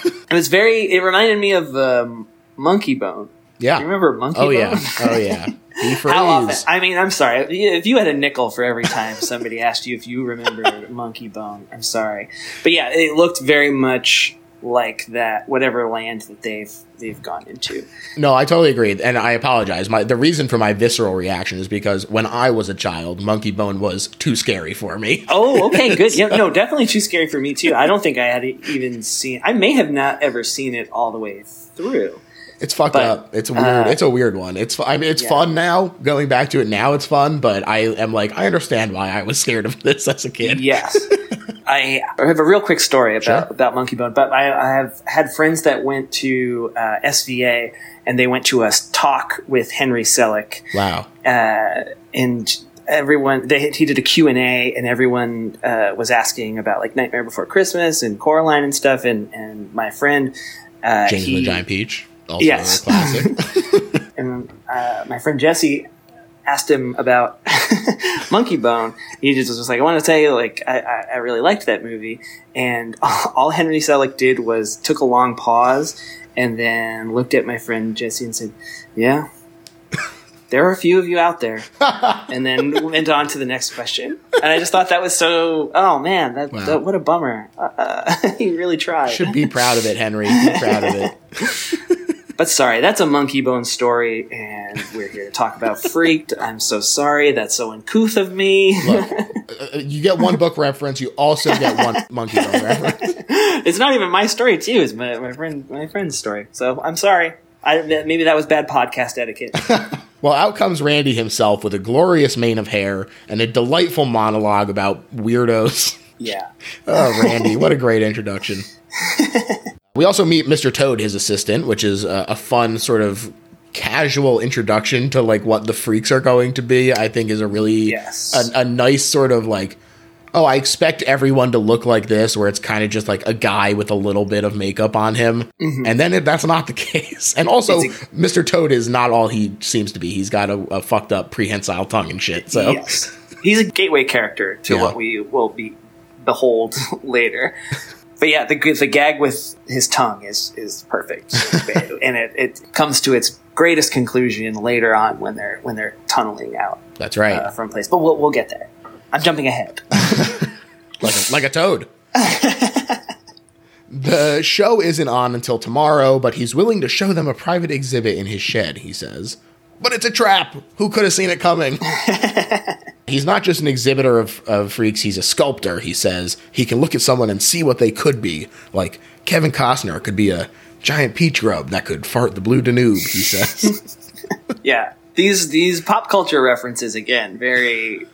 it was very it reminded me of um, monkey bone yeah. you remember monkey oh bone yeah. Oh yeah. How often i mean i'm sorry if you had a nickel for every time somebody asked you if you remembered monkey bone i'm sorry but yeah it looked very much like that whatever land that they've they've gone into No, I totally agree, and I apologize. My the reason for my visceral reaction is because when I was a child, Monkey Bone was too scary for me. Oh, okay, good. Yeah, no, definitely too scary for me too. I don't think I had even seen. I may have not ever seen it all the way through. It's fucked But, up. It's weird. uh, it's a weird one. It's I mean, it's yeah. fun now. Going back to it now, it's fun. But I am like, I understand why I was scared of this as a kid. Yes, I have a real quick story about Sure. about Monkey Bone. But I, I have had friends that went to uh, SVA and they went to a talk with Henry Selick. Wow. uh, and everyone they he did a q&a and everyone uh, was asking about like nightmare before christmas and coraline and stuff and and my friend uh, James he, and the Giant Peach. Also Yes. a classic. and uh, my friend jesse asked him about monkey bone he just was just like i want to tell you like I, I, I really liked that movie and all henry selick did was took a long pause and then looked at my friend jesse and said yeah there are a few of you out there and then went on to the next question. And I just thought that was so. Oh man, that, Wow. that- what a bummer. Uh, he really tried. Should be proud of it, Henry. Be proud of it. But sorry, that's a monkey bone story, and we're here to talk about Freaked. I'm so sorry. That's so uncouth of me. Look, uh, you get one book reference. You also get one Monkey Bone reference. it's not even my story too. It's my, my friend my friend's story. So I'm sorry. I, maybe that was bad podcast etiquette. Well, out comes Randy himself with a glorious mane of hair and a delightful monologue about weirdos. yeah. Oh, Randy, what a great introduction. We also meet Mr. Toad, his assistant, which is a, a fun sort of casual introduction to like what the freaks are going to be. I think is a really Yes. a, a nice sort of like oh, I expect everyone to look like this, where it's kind of just like a guy with a little bit of makeup on him, mm-hmm. and then it, that's not the case. And also, It's Mr. Toad is not all he seems to be. He's got a, a fucked up prehensile tongue and shit. So Yes. He's a gateway character to Yeah. what we will be behold later. But yeah, the the gag with his tongue is is perfect, and it, it comes to its greatest conclusion later on when they're when they're tunneling out that's right, uh, from place. But we'll we'll get there. I'm jumping ahead. like a, like a toad. the show isn't on until tomorrow, but he's willing to show them a private exhibit in his shed. He says, "But it's a trap. Who could have seen it coming?" He's not just an exhibitor of, of freaks, he's a sculptor, he says. He can look at someone and see what they could be. Like, Kevin Costner could be a giant peach grub that could fart the blue Danube, he says. yeah, these these pop culture references again, very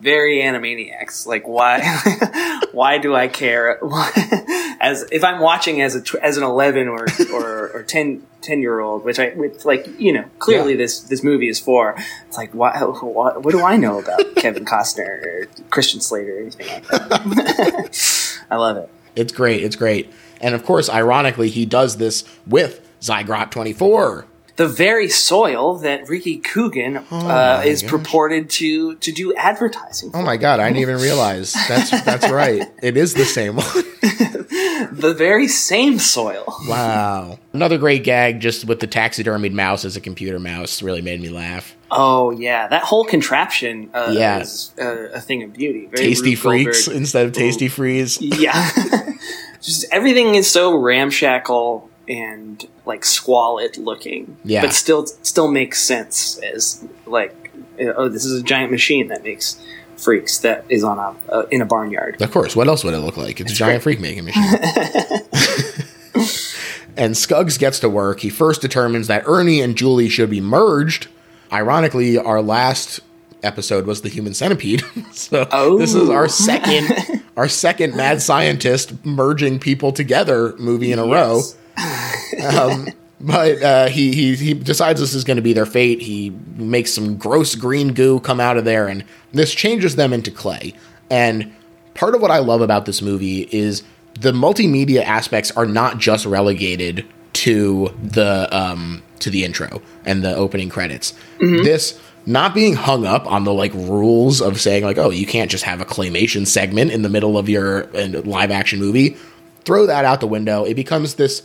very Animaniacs. Like why why do I care? as if I'm watching as a as an 11 or or, or 10, 10 year old, which I with like you know clearly Yeah. this this movie is for. It's like why, what what do I know about Kevin Costner or Christian Slater or anything like that? I love it. It's great. It's great. And of course, ironically, he does this with Zygrot 24. The very soil that Ricky Coogan uh, is gosh. purported to to do advertising for. Oh my god, I didn't even realize. That's that's right. It is the same one. The very same soil. Wow. Another great gag just with the taxidermied mouse as a computer mouse really made me laugh. Oh yeah, that whole contraption uh, Yeah. is uh, a thing of beauty. Very Tasty Rube freaks Goldberg. instead of tasty freeze. Yeah, just everything is so ramshackle and like squalid looking. Yeah. but still still makes sense as like oh this is a giant machine that makes freaks that is on a uh, in a barnyard. Of course, what else would it look like? It's a giant freak making machine. and Skuggs gets to work. He first determines that Ernie and Julie should be merged. Ironically, our last episode was the human centipede. so Oh. this is our second our second mad scientist merging people together movie in a row. Um, but uh, he, he he decides this is going to be their fate. He makes some gross green goo come out of there, and this changes them into clay. And part of what I love about this movie is the multimedia aspects are not just relegated to the um, to the intro and the opening credits. This not being hung up on the like rules of saying like, oh, you can't just have a claymation segment in the middle of your uh, live action movie. Throw that out the window. It becomes this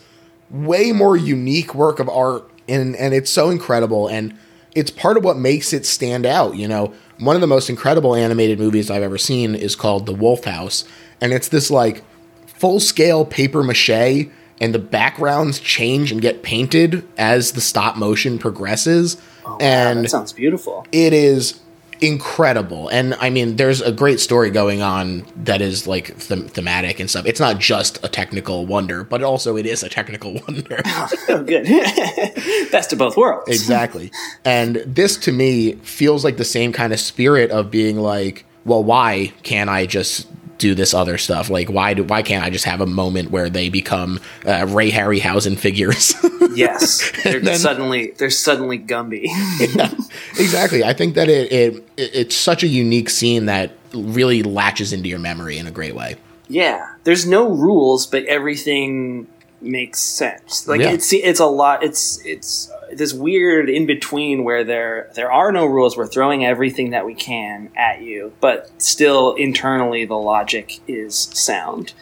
way more unique work of art and and it's so incredible and it's part of what makes it stand out you know one of the most incredible animated movies i've ever seen is called the wolf house and it's this like full scale paper mache and the backgrounds change and get painted as the stop motion progresses oh, and that sounds beautiful. it is incredible and i mean there's a great story going on that is like them- thematic and stuff it's not just a technical wonder but also it is a technical wonder Oh, good. Best of both worlds. exactly and this to me feels like the same kind of spirit of being like well why can't i just do this other stuff like why do why can't i just have a moment where they become uh, ray harryhausen figures Yes. They're then- suddenly they're suddenly Gumby. exactly i think that it it it's such a unique scene that really latches into your memory in a great way yeah. There's no rules, but everything makes sense. Like Yeah. it's it's a lot. It's it's this weird in between where there there are no rules. We're throwing everything that we can at you, but still internally the logic is sound.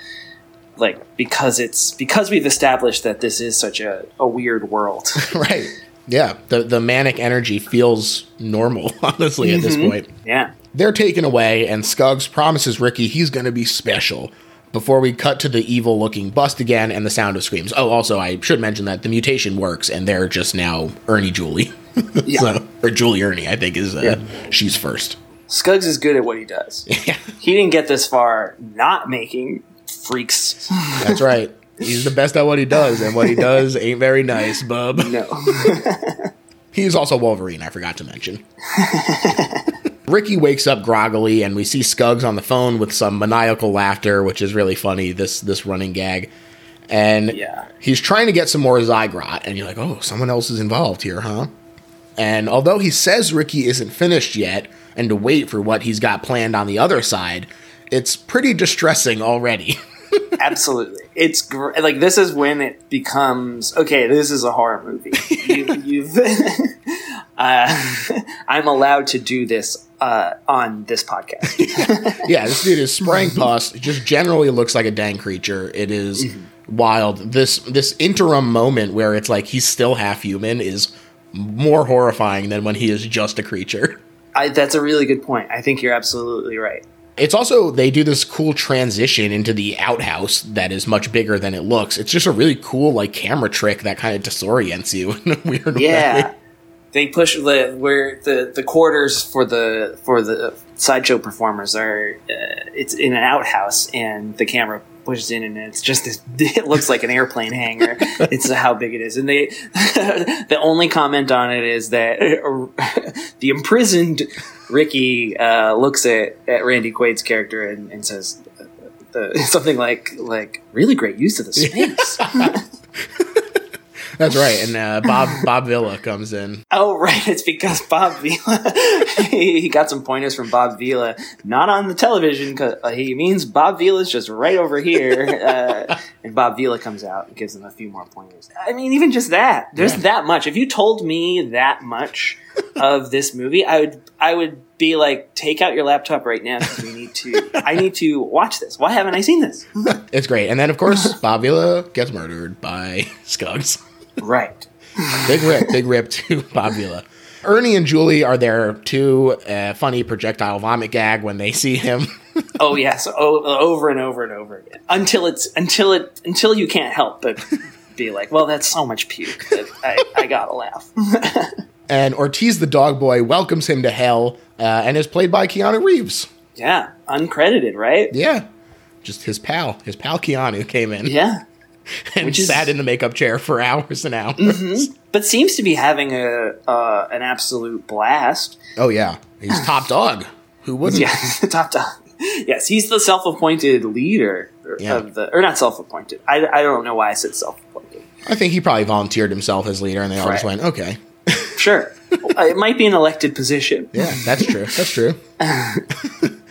Like because it's because we've established that this is such a, a weird world. right yeah the the manic energy feels normal honestly at this mm-hmm. point yeah. They're taken away, and Skuggs promises Ricky he's going to be special. Before we cut to the evil looking bust again and the sound of screams. Oh, also, I should mention that the mutation works, and they're just now Ernie Julie. Yeah. So- or Julie Ernie, I think, is uh, she's first. Skuggs is good at what he does. Yeah, He didn't get this far not making freaks. that's right. He's the best at what he does, and what he does ain't very nice, bub. No. He's also Wolverine, I forgot to mention. Ricky wakes up groggily, and we see Skuggs on the phone with some maniacal laughter, which is really funny. This this running gag, and Yeah. he's trying to get some more Zygrot, and you're like, oh, someone else is involved here, huh? And although he says Ricky isn't finished yet, and to wait for what he's got planned on the other side, it's pretty distressing already. Absolutely. It's gr- like this is when it becomes okay. This is a horror movie. You, you've, uh, I'm allowed to do this uh, on this podcast. yeah, this dude is spraying pus. Just generally looks like a dang creature. It is wild. This this interim moment where it's like he's still half human is more horrifying than when he is just a creature. I, that's a really good point. I think you're absolutely right. It's also they do this cool transition into the outhouse that is much bigger than it looks. It's just a really cool like camera trick that kind of disorients you in a weird Yeah. way. They push the where the the quarters for the for the sideshow performers are. Uh, it's in an outhouse, and the camera pushes in, and it's just this. It looks like an airplane hangar. it's how big it is, and they. the only comment on it is that the imprisoned Ricky uh, looks at, at Randy Quaid's character and, and says. The, something like like really great use of the space. That's right. And uh, Bob Bob Vila comes in. Oh, right. It's because Bob Vila. he got some pointers from Bob Vila, not on the television. Cause uh, he means Bob Vila's just right over here. Uh, and Bob Vila comes out and gives him a few more pointers. I mean, even just that. There's yeah. that much. If you told me that much of this movie, I would I would be like, take out your laptop right now because we need to. I need to watch this. Why haven't I seen this? it's great. And then, of course, Bob Vila gets murdered by Skuggs. Right. big rip, big rip to Bob Vila. Ernie and Julie are there too. Uh, funny projectile vomit gag when they see him. oh yes, oh, over and over and over again until it's until it until you can't help but be like, well, that's so much puke that I, I gotta laugh. and Ortiz the dog boy welcomes him to hell uh, and is played by Keanu Reeves. Yeah, uncredited, right? Yeah, just his pal, his pal Keanu came in. Yeah, and Which is, sat in the makeup chair for hours and hours. Mm-hmm. But seems to be having a uh, an absolute blast. Oh yeah, he's top dog. Who wouldn't? Yeah, top dog. Yes, he's the self-appointed leader yeah. of the, or not self-appointed. I, I don't know why I said self-appointed. I think he probably volunteered himself as leader, and they all right. just went, okay. sure, it might be an elected position. Yeah, that's true. That's true.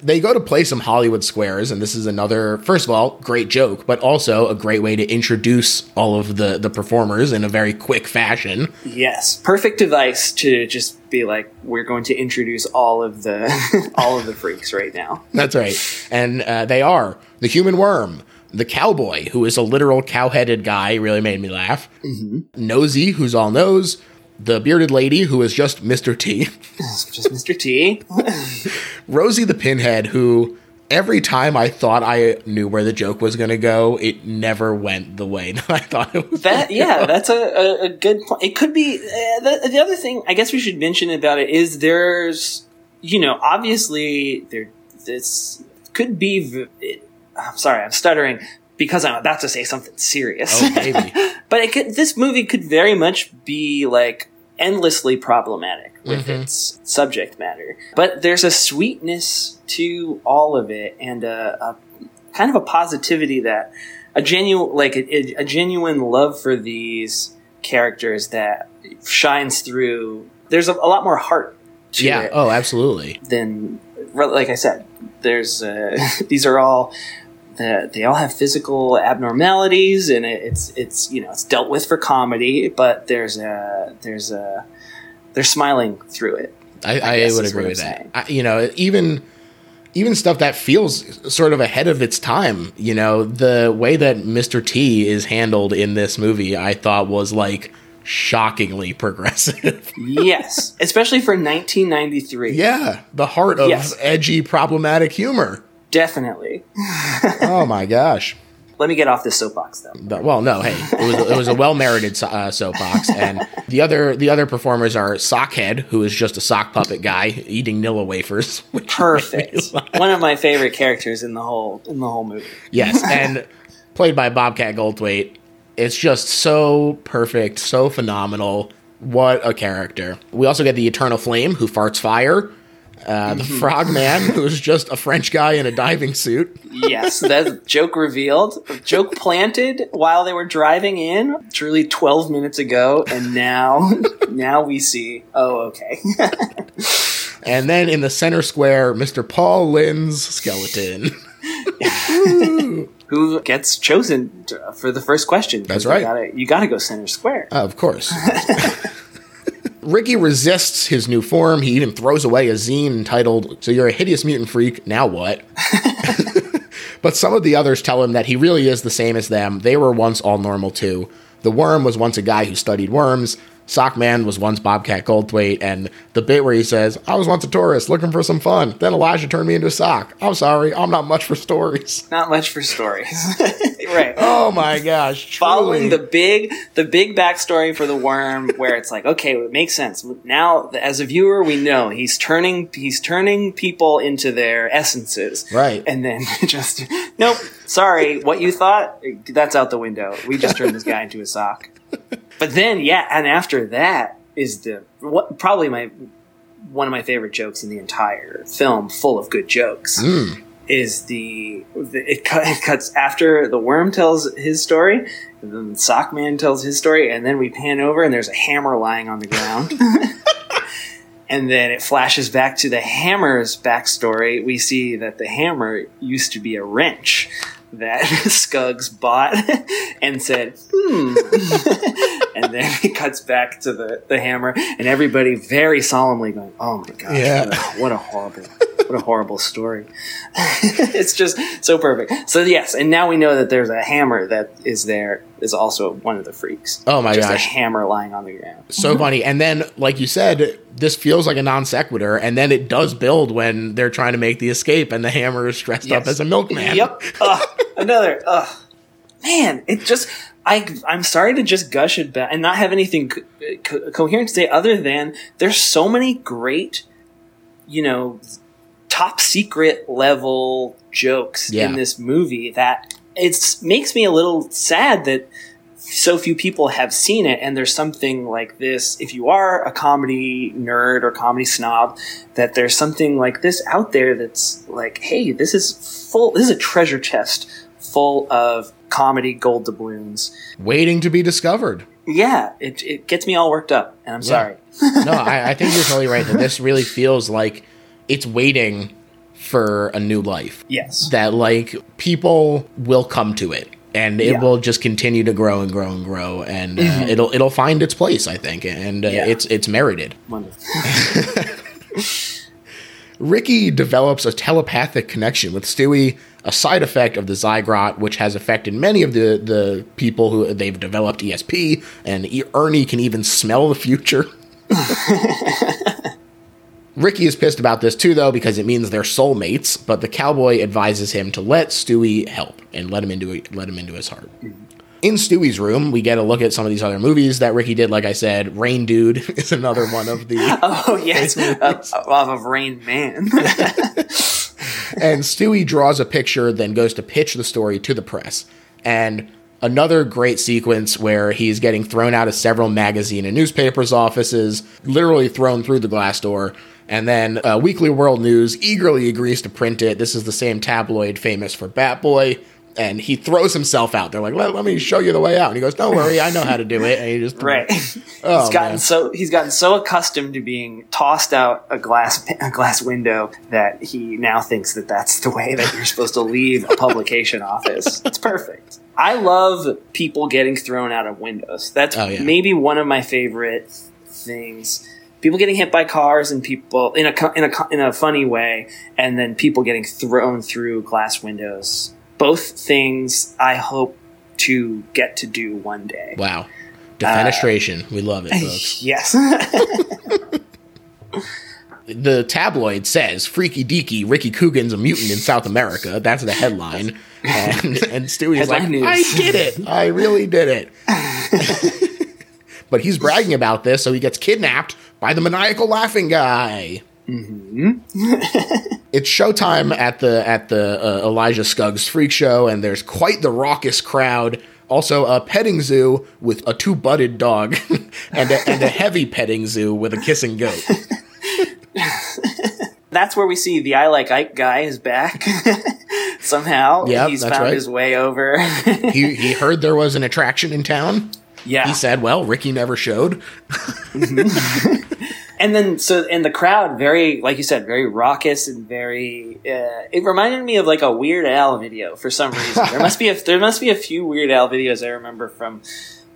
They go to play some Hollywood squares, and this is another, first of all, great joke, but also a great way to introduce all of the the performers in a very quick fashion. Yes, perfect device to just be like, we're going to introduce all of the all of the freaks right now. That's right, and uh, they are the human worm. The cowboy, who is a literal cow-headed guy, really made me laugh. Mm-hmm. Nosy, who's all nose the bearded lady who is just Mr. T. just Mr. T. Rosie the Pinhead, who every time I thought I knew where the joke was going to go, it never went the way that I thought it was. That yeah, that's a, a, a, good point. It could be uh, the, the other thing. I guess we should mention about it is there's you know obviously there this could be. It, I'm sorry, I'm stuttering because I'm about to say something serious. Oh, maybe. but it could, this movie could very much be like endlessly problematic with mm-hmm. its subject matter. But there's a sweetness to all of it and a, a kind of a positivity that a genuine, like a, a genuine love for these characters that shines through. There's a, a lot more heart to yeah. it. Oh, absolutely. Than, like I said, there's, uh, these are all they all have physical abnormalities, and it's it's you know it's dealt with for comedy, but there's a there's a they're smiling through it. I, I, I would agree with that. I, you know, even even stuff that feels sort of ahead of its time. You know, the way that Mr. T is handled in this movie, I thought was like shockingly progressive. yes, especially for 1993. Yeah, the heart of yes. edgy, problematic humor. Definitely. oh my gosh. Let me get off this soapbox, though. Well, no, hey, it was, it was a well merited uh, soapbox, and the other the other performers are Sockhead, who is just a sock puppet guy eating Nilla wafers. Perfect. One of my favorite characters in the whole in the whole movie. Yes, and played by Bobcat Goldthwait. It's just so perfect, so phenomenal. What a character. We also get the Eternal Flame, who farts fire. Uh, the mm-hmm. Frogman, who's just a French guy in a diving suit. yes, that joke revealed. Joke planted while they were driving in, truly twelve minutes ago, and now, now we see. Oh, okay. and then in the center square, Mr. Paul Lynde's skeleton. Who gets chosen for the first question? That's right. You gotta, you gotta go center square. Uh, of course. Ricky resists his new form. He even throws away a zine entitled, So You're a Hideous Mutant Freak, Now What? but some of the others tell him that he really is the same as them. They were once all normal too. The worm was once a guy who studied worms. Sockman was once Bobcat Goldthwait, and the bit where he says, I was once a tourist looking for some fun. Then Elijah turned me into a sock. I'm sorry, I'm not much for stories. Not much for stories. right. Oh my gosh. Truly. Following the big the big backstory for the worm where it's like, okay, it makes sense. Now as a viewer we know he's turning he's turning people into their essences. Right. And then just nope Sorry, what you thought? That's out the window. We just turned this guy into a sock. But then, yeah, and after that is the what probably my one of my favorite jokes in the entire film, full of good jokes. Mm. Is the, the it, cut, it cuts after the worm tells his story, and then the sock man tells his story, and then we pan over and there's a hammer lying on the ground. and then it flashes back to the hammer's backstory. We see that the hammer used to be a wrench that Skuggs bought and said, hmm. and then it cuts back to the, the hammer and everybody very solemnly going, oh my gosh, Yeah. what, a, what a horrible, what a horrible story. it's just so perfect. So yes, and now we know that there's a hammer that is there is also one of the freaks. Oh my just gosh. a hammer lying on the ground. So funny. And then, like you said, this feels like a non sequitur, and then it does build when they're trying to make the escape, and the hammer is dressed up as a milkman. Yep. Ugh, another. Ugh. Man, it just. I, I'm sorry to just gush it back and not have anything co- co- coherent to say other than there's so many great, you know, top secret level jokes Yeah. in this movie that it makes me a little sad that so few people have seen it and there's something like this if you are a comedy nerd or comedy snob that there's something like this out there that's like hey this is full this is a treasure chest full of comedy gold doubloons Waiting to be discovered. yeah it, it gets me all worked up and i'm sorry No, I, I think you're totally right that this really feels like it's waiting for a new life. yes That, like, people will come to it. And it Yeah. Mm-hmm. will just continue to grow and grow and grow, and uh, it'll it'll find its place, I think, and uh, Yeah. it's it's merited. Ricky develops a telepathic connection with Stewie, a side effect of the Zygrot, which has affected many of the, the people who they've developed ESP, and E- Ernie can even smell the future. Ricky is pissed about this too, though, because it means they're soulmates. But the cowboy advises him to let Stewie help and let him into let him into his heart. In Stewie's room, we get a look at some of these other movies that Ricky did. Like I said, Rain Dude is another one of the. oh yes of, of rain man and Stewie draws a picture, then goes to pitch the story to the press. And another great sequence where he's getting thrown out of several magazine and newspapers' offices, literally thrown through the glass door. And then uh, Weekly World News eagerly agrees to print it. This is the same tabloid famous for Batboy. And he throws himself out. They're like, let, let me show you the way out. And he goes, Don't worry, I know how to do it. And he just right Oh, he's gotten man. so he's gotten so accustomed to being tossed out a glass a glass window that he now thinks that that's the way that you're supposed to leave a publication office it's perfect i love people getting thrown out of windows that's Oh, yeah. maybe one of my favorite things people getting hit by cars and people in a in a in a funny way and then people getting thrown through glass windows both things i hope to get to do one day Wow. Defenestration. we love it, folks. yes the tabloid says "Freaky Deaky, Ricky Coogan's a mutant in South America." That's the headline, and, and Stewie's like, news. "I did it! I really did it." but he's bragging about this, so he gets kidnapped by the maniacal laughing guy. it's showtime at the at the uh, Elijah Skuggs freak show, and there's quite the raucous crowd. Also, a petting zoo with a two-butted dog, and a, and a heavy petting zoo with a kissing goat. that's where we see the I like Ike guy is back. Somehow, Yep, he's found right. his way over. he he heard there was an attraction in town. Yeah, He said, "Well, Ricky never showed." and then so and the crowd, very like you said, very raucous and very. Uh, it reminded me of like a Weird Al video for some reason. there must be a there must be a few Weird Al videos I remember from.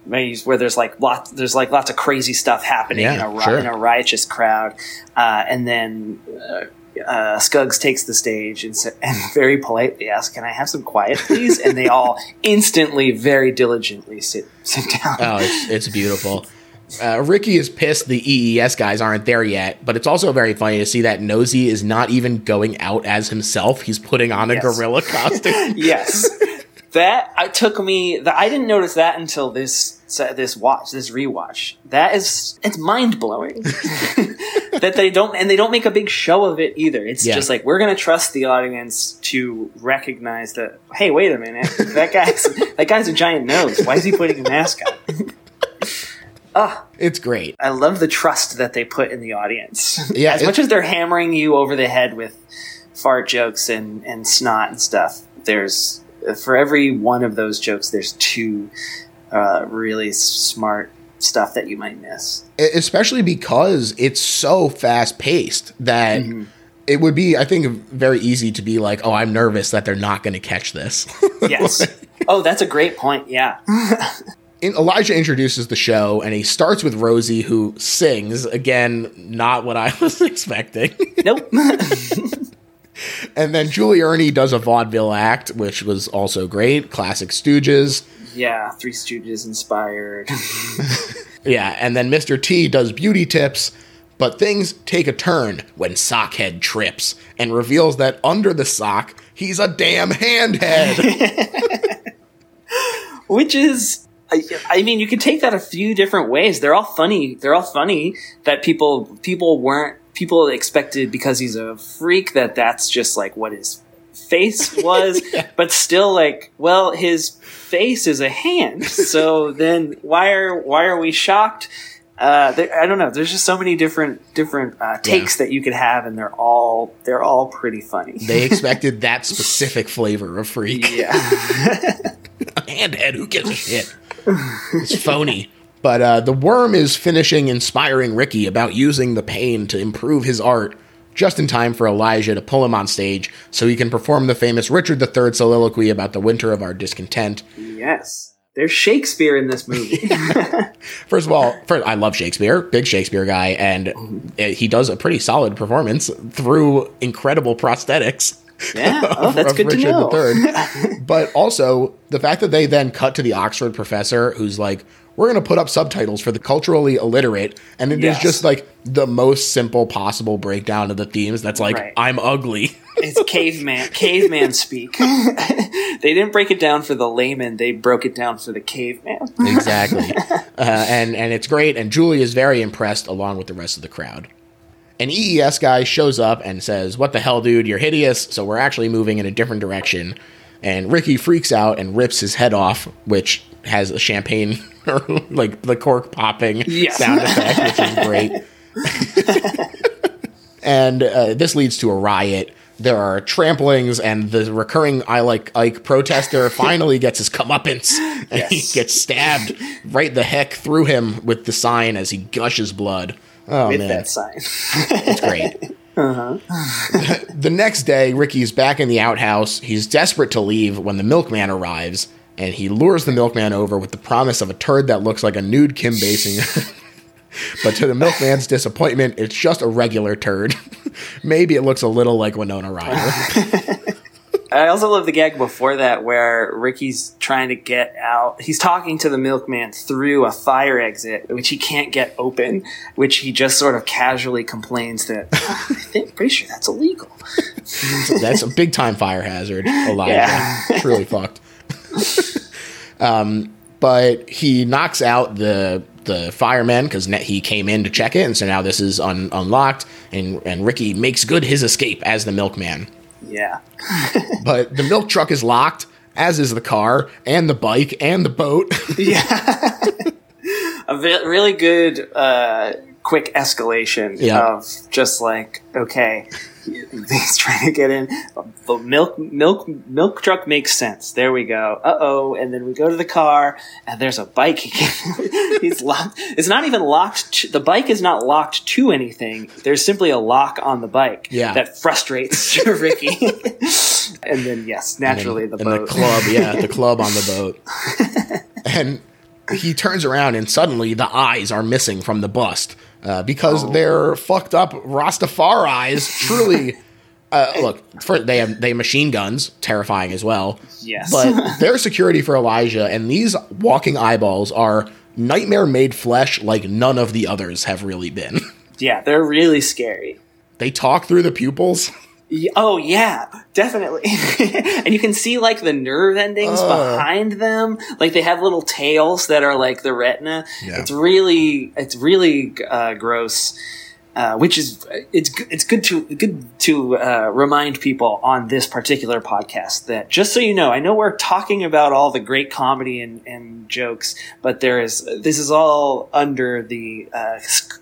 maybe Where there's like lots, there's like lots of crazy stuff happening Yeah, in, a, sure. in a riotous crowd, uh, and then uh, uh, Skuggs takes the stage and, sa- and very politely asks, "Can I have some quiet, please?" and they all instantly, very diligently sit sit down. Oh, it's, it's beautiful. Uh, Ricky is pissed the EES guys aren't there yet, but it's also very funny to see that Nosy is not even going out as himself. He's putting on a Yes. gorilla costume. yes, that I took me. The, I didn't notice that until this this watch, this rewatch. That is it's mind blowing. That they don't and they don't make a big show of it either. It's Yeah. just like we're gonna trust the audience to recognize that. Hey, wait a minute, that guy's that guy's a giant nose. Why is he putting a mask on? It's great. I love the trust that they put in the audience. Yeah, as much as they're hammering you over the head with fart jokes and and snot and stuff, there's for every one of those jokes, there's two uh, really smart stuff that you might miss. Especially because it's so fast paced that mm-hmm. it would be, I think, very easy to be like, "Oh, I'm nervous that they're not going to catch this." Yes. oh, that's a great point. Yeah. In- Elijah introduces the show, and he starts with Rosie, who sings again, not what I was expecting. Nope. and then Julie Ernie does a vaudeville act, which was also great. Classic Stooges. Yeah, Three Stooges inspired. Yeah, and then Mr. T does beauty tips, but things take a turn when Sockhead trips and reveals that under the sock, he's a damn handhead. which is I, I mean you can take that a few different ways they're all funny they're all funny that people people weren't people expected because he's a freak that that's just like what his face was but still like well his face is a hand so then why are why are we shocked uh, there, I don't know. There's just so many different different uh, takes that you could have, and they're all they're all pretty funny. they expected that specific flavor of freak. yeah, handhead, who gives a shit? It's phony. But uh, the worm is finishing inspiring Ricky about using the pain to improve his art just in time for Elijah to pull him on stage so he can perform the famous Richard III soliloquy about the winter of our discontent. yes. There's Shakespeare in this movie. First of all, first, I love Shakespeare, big Shakespeare guy, and he does a pretty solid performance through incredible prosthetics. Yeah. Oh, that's good to Richard know. III. but also the fact that they then cut to the Oxford professor who's like, we're going to put up subtitles for the culturally illiterate. And it is Yes. just like the most simple possible breakdown of the themes. That's like, Right. I'm ugly. It's caveman caveman speak. they didn't break it down for the layman. They broke it down for the caveman. exactly. Uh, and, and it's great. And Julie is very impressed along with the rest of the crowd. An EES guy shows up and says, What the hell, dude? You're hideous. So we're actually moving in a different direction. And Ricky freaks out and rips his head off, which has a champagne or like the cork popping Yes. sound effect, which is great. and uh, this leads to a riot. There are tramplings, and the recurring I like Ike protester finally gets his comeuppance, and he gets stabbed right the heck through him with the sign as he gushes blood. Oh with man, that sign. it's great. Uh-huh. the next day, Ricky's back in the outhouse. He's desperate to leave when the milkman arrives, and he lures the milkman over with the promise of a turd that looks like a nude Kim Basinger. but to the milkman's disappointment, it's just a regular turd. Maybe it looks a little like Winona Ryder. I also love the gag before that where Ricky's trying to get out. He's talking to the milkman through a fire exit, which he can't get open, which he just sort of casually complains that "Ah, I think pretty sure that's illegal. That's a big time fire hazard, Elijah. Yeah. It's really fucked. um, but he knocks out the the fireman because he came in to check it, and so now this is un- unlocked, and and Ricky makes good his escape as the milkman. Yeah. But the milk truck is locked, as is the car and the bike and the boat. Yeah. a really good, uh, quick escalation Yeah. of just like, okay, he's trying to get in. The milk, milk, milk truck makes sense. There we go. Uh oh. And then we go to the car, and there's a bike. he's locked. It's not even locked. To, the bike is not locked to anything. There's simply a lock on the bike. Yeah. That frustrates Ricky. and then yes, naturally the and boat. the club, yeah, the club on the boat. and he turns around and suddenly the eyes are missing from the bust uh, because Oh. they're fucked up Rastafari's. Truly, uh, look, for, they have they have machine guns, terrifying as well. Yes. but their security for Elijah and these walking eyeballs are nightmare made flesh like none of the others have really been. yeah, they're really scary. they talk through the pupils. Oh yeah, definitely. and you can see like the nerve endings Uh. behind them. Like they have little tails that are like the retina. Yeah. It's really, it's really uh, gross. uh, which is it's it's good to good to uh, remind people on this particular podcast that just so you know, I know we're talking about all the great comedy and, and jokes, but there is this is all under the uh,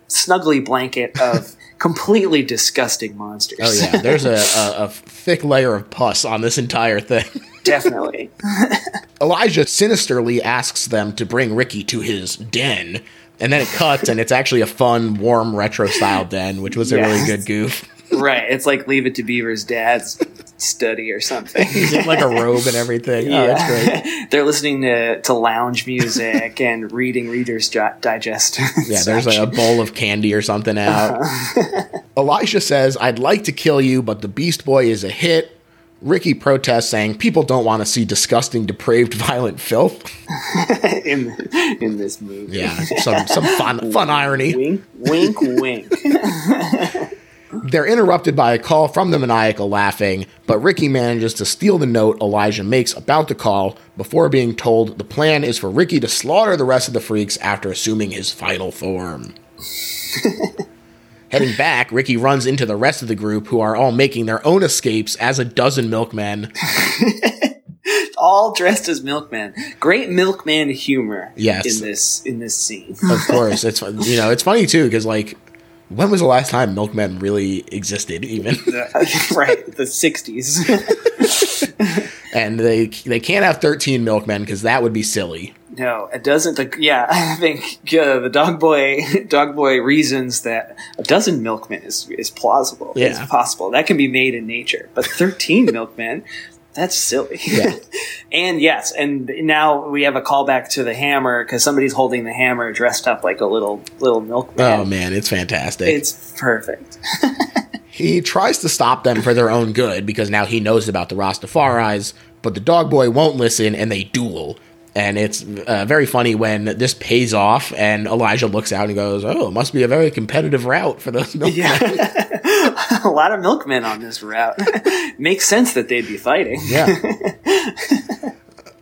snuggly blanket of completely disgusting monsters. Oh yeah, there's a, a, a thick layer of pus on this entire thing. definitely. Elijah sinisterly asks them to bring Ricky to his den, and then it cuts, and it's actually a fun, warm, retro style den, which was a really good goof. Right, it's like Leave It to Beaver's dad's study or something. Like a robe and everything. Oh, that's great. They're listening to, to lounge music and reading Reader's Di- Digest. Yeah, there's like a bowl of candy or something out. Uh-huh. Elijah says, I'd like to kill you, but the Beast Boy is a hit. Ricky protests, saying, People don't want to see disgusting, depraved, violent filth. in in this movie. Yeah, some, some fun, fun irony. Wink, wink, wink. They're interrupted by a call from the maniacal laughing, but Ricky manages to steal the note Elijah makes about the call before being told the plan is for Ricky to slaughter the rest of the freaks after assuming his final form. Heading back, Ricky runs into the rest of the group who are all making their own escapes as a dozen milkmen. All dressed as milkmen. Great milkman humor. Yes. In this in this scene. Of course, it's you know, it's funny too because like when was the last time milkmen really existed even? right. The sixties. and they they can't have 13 milkmen cuz that would be silly. No, it doesn't. The, yeah, I think uh, the dog boy dog boy reasons that a dozen milkmen is is plausible. Yeah. It's possible that can be made in nature, but thirteen milkmen. That's silly. Yeah. and yes, and now we have a callback to the hammer because somebody's holding the hammer dressed up like a little little milkman. Oh man, it's fantastic. It's perfect. He tries to stop them for their own good because now he knows about the Rastafaris, but the dog boy won't listen and they duel. And it's uh, very funny when this pays off and Elijah looks out and goes, Oh, it must be a very competitive route for those milkmen. Yeah. a lot of milkmen on this route. Makes sense that they'd be fighting. Yeah.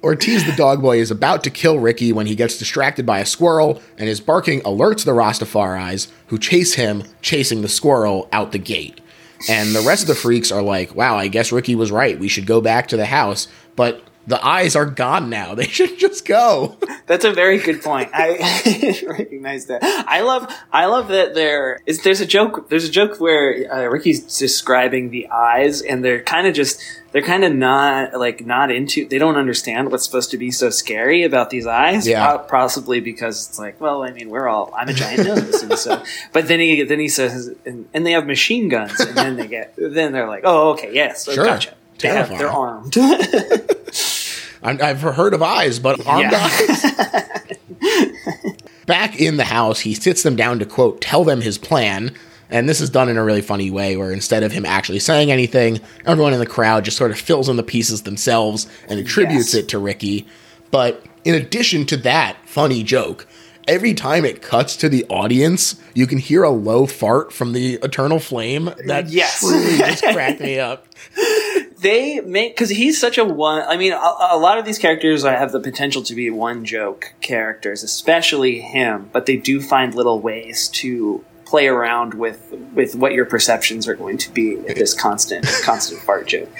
Ortiz the dog boy is about to kill Ricky when he gets distracted by a squirrel, and his barking alerts the Rastafaris, who chase him, chasing the squirrel out the gate. And the rest of the freaks are like, wow, I guess Ricky was right. We should go back to the house. But the eyes are gone now. They should just go. That's a very good point. I recognize that. I love, I love that there is. There's a joke. There's a joke where uh, Ricky's describing the eyes, and they're kind of just. They're kind of not like not into. They don't understand what's supposed to be so scary about these eyes. Yeah. Po- possibly because it's like, well, I mean, we're all. I'm a giant nose, and so. But then he then he says, and, and they have machine guns, and then they get. Then they're like, oh, okay, yes, Sure. gotcha. They have, Terrifying. they're armed. I'm, I've heard of eyes, but armed Yeah. eyes. Back in the house, he sits them down to quote, tell them his plan. And this is done in a really funny way where instead of him actually saying anything, everyone in the crowd just sort of fills in the pieces themselves and attributes Yes. it to Ricky. But in addition to that funny joke, every time it cuts to the audience, you can hear a low fart from the eternal flame that Yes. truly just cracked me up. They make because he's such a one. I mean, a, a lot of these characters have the potential to be one joke characters, especially him. But they do find little ways to play around with with what your perceptions are going to be with this constant constant fart joke.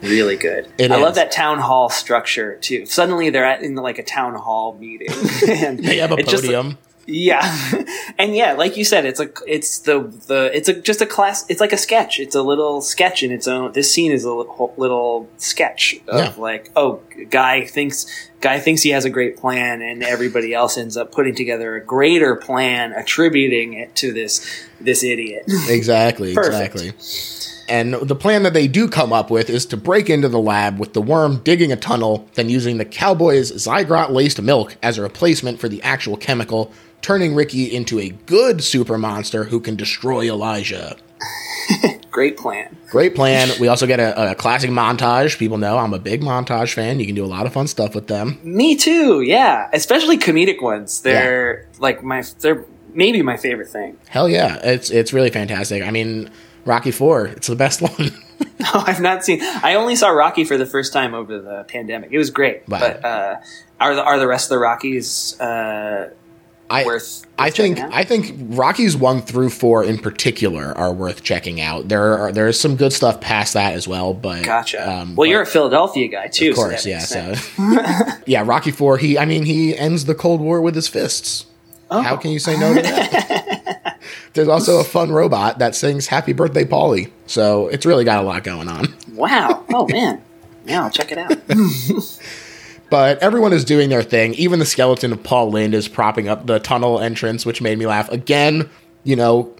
Really good. It I is. love that town hall structure too. Suddenly they're at in like a town hall meeting, and They have a it just- podium. Yeah, and yeah, like you said, it's a it's the the it's a just a class. It's like a sketch. It's a little sketch in its own. This scene is a little, little sketch of Yeah. like, oh, guy thinks guy thinks he has a great plan, and everybody else ends up putting together a greater plan, attributing it to this this idiot. Exactly, exactly. And the plan that they do come up with is to break into the lab with the worm digging a tunnel, then using the cowboy's Zygrot laced milk as a replacement for the actual chemical, turning Ricky into a good super monster who can destroy Elijah. great plan. Great plan. We also get a, a classic montage. People know I'm a big montage fan. You can do a lot of fun stuff with them. Me too. Yeah, especially comedic ones. They're like my they're maybe my favorite thing. Hell yeah, it's it's really fantastic. I mean, Rocky Four, it's the best one. No, I've not seen. I only saw Rocky for the first time over the pandemic. It was great, Wow. but uh, are the are the rest of the Rockies uh, I, worth. I think? I think Rockies one through four in particular are worth checking out. There are there is some good stuff past that as well, but Gotcha. um, well, but- you're a Philadelphia guy too. of course, so yeah. So yeah, Rocky four. He I mean he ends the Cold War with his fists. Oh. How can you say no to that? There's also a fun robot that sings "Happy Birthday, Polly," so it's really got a lot going on. Wow. Oh man. Yeah, I'll check it out. But everyone is doing their thing. Even the skeleton of Paul Lynde is propping up the tunnel entrance, which made me laugh. Again, you know,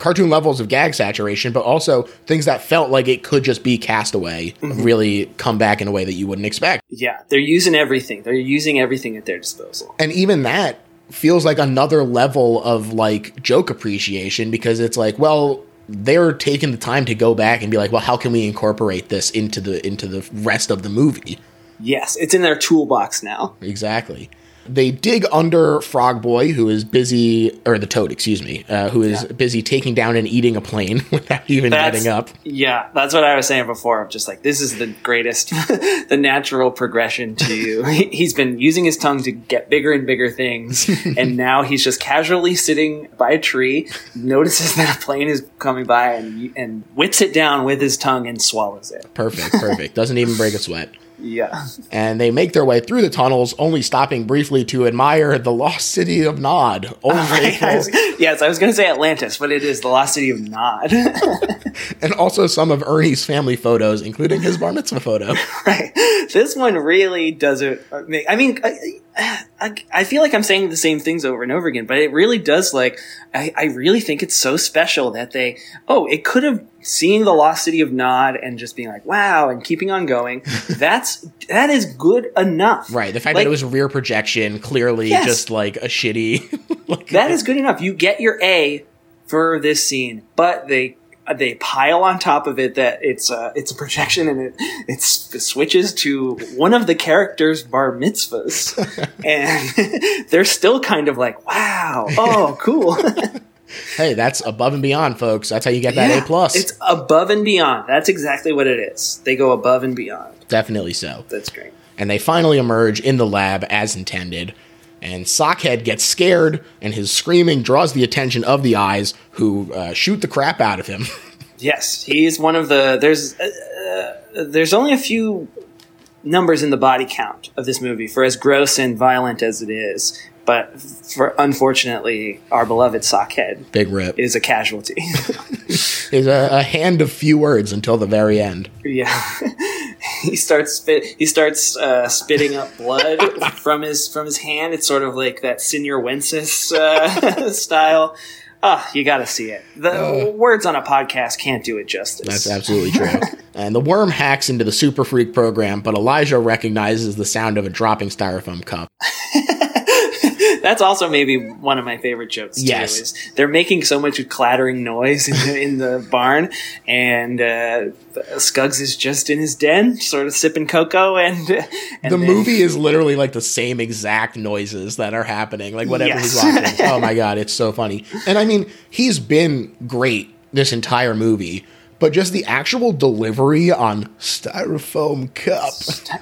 cartoon levels of gag saturation, but also things that felt like it could just be Castaway mm-hmm. really come back in a way that you wouldn't expect. yeah, they're using everything. They're using everything at their disposal. And even that feels like another level of like joke appreciation because it's like, well, they're taking the time to go back and be like, well, how can we incorporate this into the into the rest of the movie? Yes, it's in their toolbox now. Exactly. They dig under Frog Boy, who is busy, or the Toad, excuse me, uh, who is Yeah. busy taking down and eating a plane without even That's, getting up. Yeah, that's what I was saying before. Of just like this is the greatest, the natural progression to He's been using his tongue to get bigger and bigger things, and now he's just casually sitting by a tree, notices that a plane is coming by, and and whips it down with his tongue and swallows it. Perfect, perfect. Doesn't even break a sweat. Yeah, And they make their way through the tunnels, only stopping briefly to admire the lost city of Nod. Oh, right, I was- yes, I was going to say Atlantis, but it is the lost city of Nod. and also some of Ernie's family photos, including his bar mitzvah photo. right. This one really doesn't. make. I mean, I, I, I feel like I'm saying the same things over and over again, but it really does. Like, I, I really think it's so special that they. Oh, it could have seeing the lost city of Nod and just being like, wow, and keeping on going. That's that is good enough. Right. The fact Like- that it was rear projection, clearly Yes. just like a shitty. like, That is good enough. You get your A for this scene, but they they pile on top of it that it's a it's a projection and it it's, it switches to one of the characters' bar mitzvahs, and they're still kind of like, wow, oh, cool. hey, that's above and beyond, folks. That's how you get that Yeah, A plus. It's above and beyond. That's exactly what it is. They go above and beyond. Definitely so. That's great. and they finally emerge in the lab as intended. And Sockhead gets scared, and his screaming draws the attention of the eyes, who uh, shoot the crap out of him. Yes, he's one of the. There's uh, there's only a few numbers in the body count of this movie for as gross and violent as it is. But for unfortunately, our beloved Sockhead Big rip. is a casualty. Is a, a hand of few words until the very end. yeah, he starts spit. He starts uh, spitting up blood from his from his hand. It's sort of like that Señor Wences uh, style. Ah, you got to see it. The words on a podcast can't do it justice. That's absolutely true. and the worm hacks into the Super Freak program, but Elijah recognizes the sound of a dropping styrofoam cup. That's also maybe one of my favorite jokes. Too, Yes. is they're making so much clattering noise in the, in the barn, and uh, Skuggs is just in his den, sort of sipping cocoa, and, and The then- movie is literally like the same exact noises that are happening, like whatever Yes. he's watching. oh my god, it's so funny. And I mean, he's been great this entire movie, but just the actual delivery on styrofoam cup.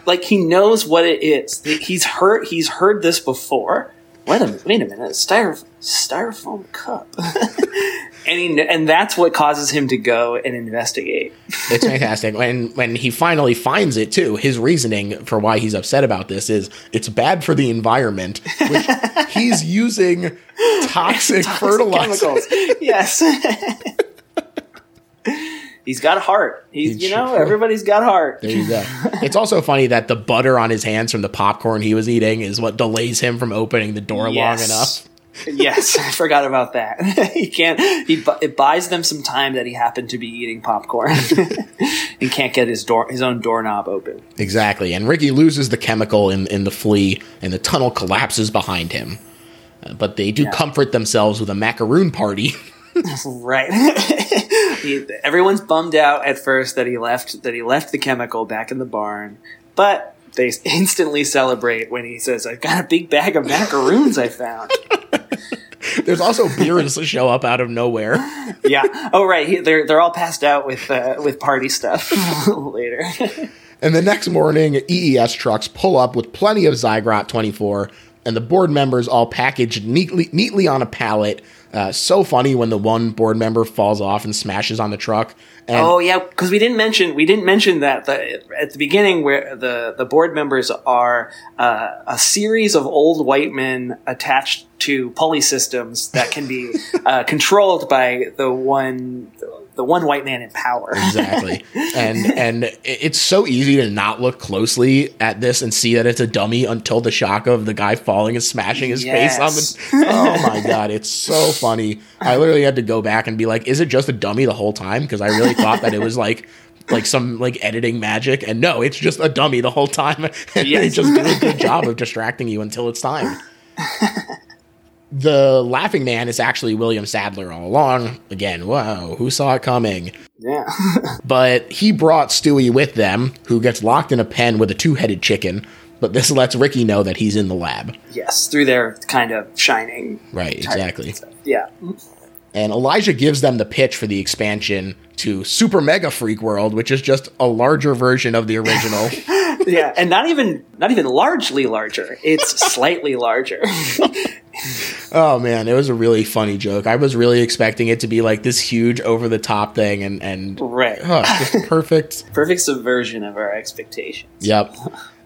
like he knows what it is. He's heard he's heard this before. Wait a minute, wait a minute, styrofoam styrofoam cup, and he, and that's what causes him to go and investigate. It's fantastic. When when he finally finds it too, his reasoning for why he's upset about this is it's bad for the environment, which he's using toxic, fertilizer. chemicals. yes. He's got heart. He's, He you know, sure- everybody's got heart. There you go. It's also funny that the butter on his hands from the popcorn he was eating is what delays him from opening the door long enough. yes, I forgot about that. he can't. He it buys them some time that he happened to be eating popcorn and can't get his door his own doorknob open. Exactly. And Ricky loses the chemical in, in the flea, and the tunnel collapses behind him. Uh, but they do Yeah. comfort themselves with a macaroon party. Right. He, everyone's bummed out at first that he left that he left the chemical back in the barn, but they instantly celebrate when he says, "I've got a big bag of macaroons I found." There's also beers that show up out of nowhere. yeah. Oh, right. He, they're they're all passed out with uh, with party stuff later. And the next morning, EES trucks pull up with plenty of Zygrot 24, and the board members all packaged neatly neatly on a pallet. Uh, so funny when the one board member falls off and smashes on the truck. And Oh yeah, because we didn't mention we didn't mention that the, at the beginning where the the board members are uh, a series of old white men attached to pulley systems that can be uh, controlled by the one the one white man in power. exactly. And and it's so easy to not look closely at this and see that it's a dummy until the shock of the guy falling and smashing his face on the oh my god it's so funny. I literally had to go back and be like is it just a dummy the whole time? Because i really thought that it was like like some like editing magic. And no it's just a dummy the whole time. And they just do a good job of distracting you until it's time the laughing man is actually william sadler all along again wow who saw it coming yeah, but he brought Stewie with them, who gets locked in a pen with a two headed chicken. But this lets Ricky know that he's in the lab. yes, through their kind of shining. Right, exactly. Yeah, And Elijah gives them the pitch for the expansion to Super Mega Freak World, which is just a larger version of the original. yeah, and not even not even largely larger. It's slightly larger. oh man, it was a really funny joke. I was really expecting it to be like this huge over the top thing and and right, oh, just perfect. perfect subversion of our expectations. Yep.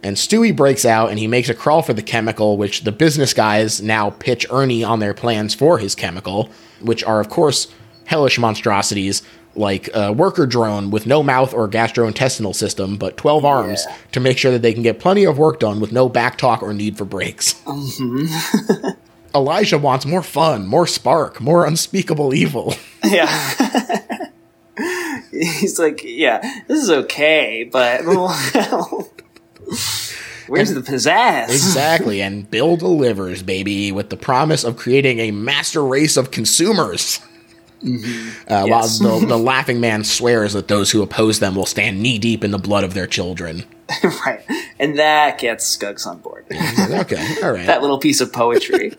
And Stewie breaks out and he makes a crawl for the chemical, which the business guys now pitch Ernie on their plans for his chemical, which are, of course, hellish monstrosities like a worker drone with no mouth or gastrointestinal system, but 12 arms Yeah. to make sure that they can get plenty of work done with no back talk or need for breaks. Mm-hmm. Elijah wants more fun, more spark, more unspeakable evil. Yeah. He's like, yeah, this is okay, but where's the pizzazz? exactly. And Bill delivers, baby, with the promise of creating a master race of consumers. Uh, Yes. While the, the laughing man swears that those who oppose them will stand knee deep in the blood of their children. right. And that gets Skuggs on board. okay, all right. that little piece of poetry.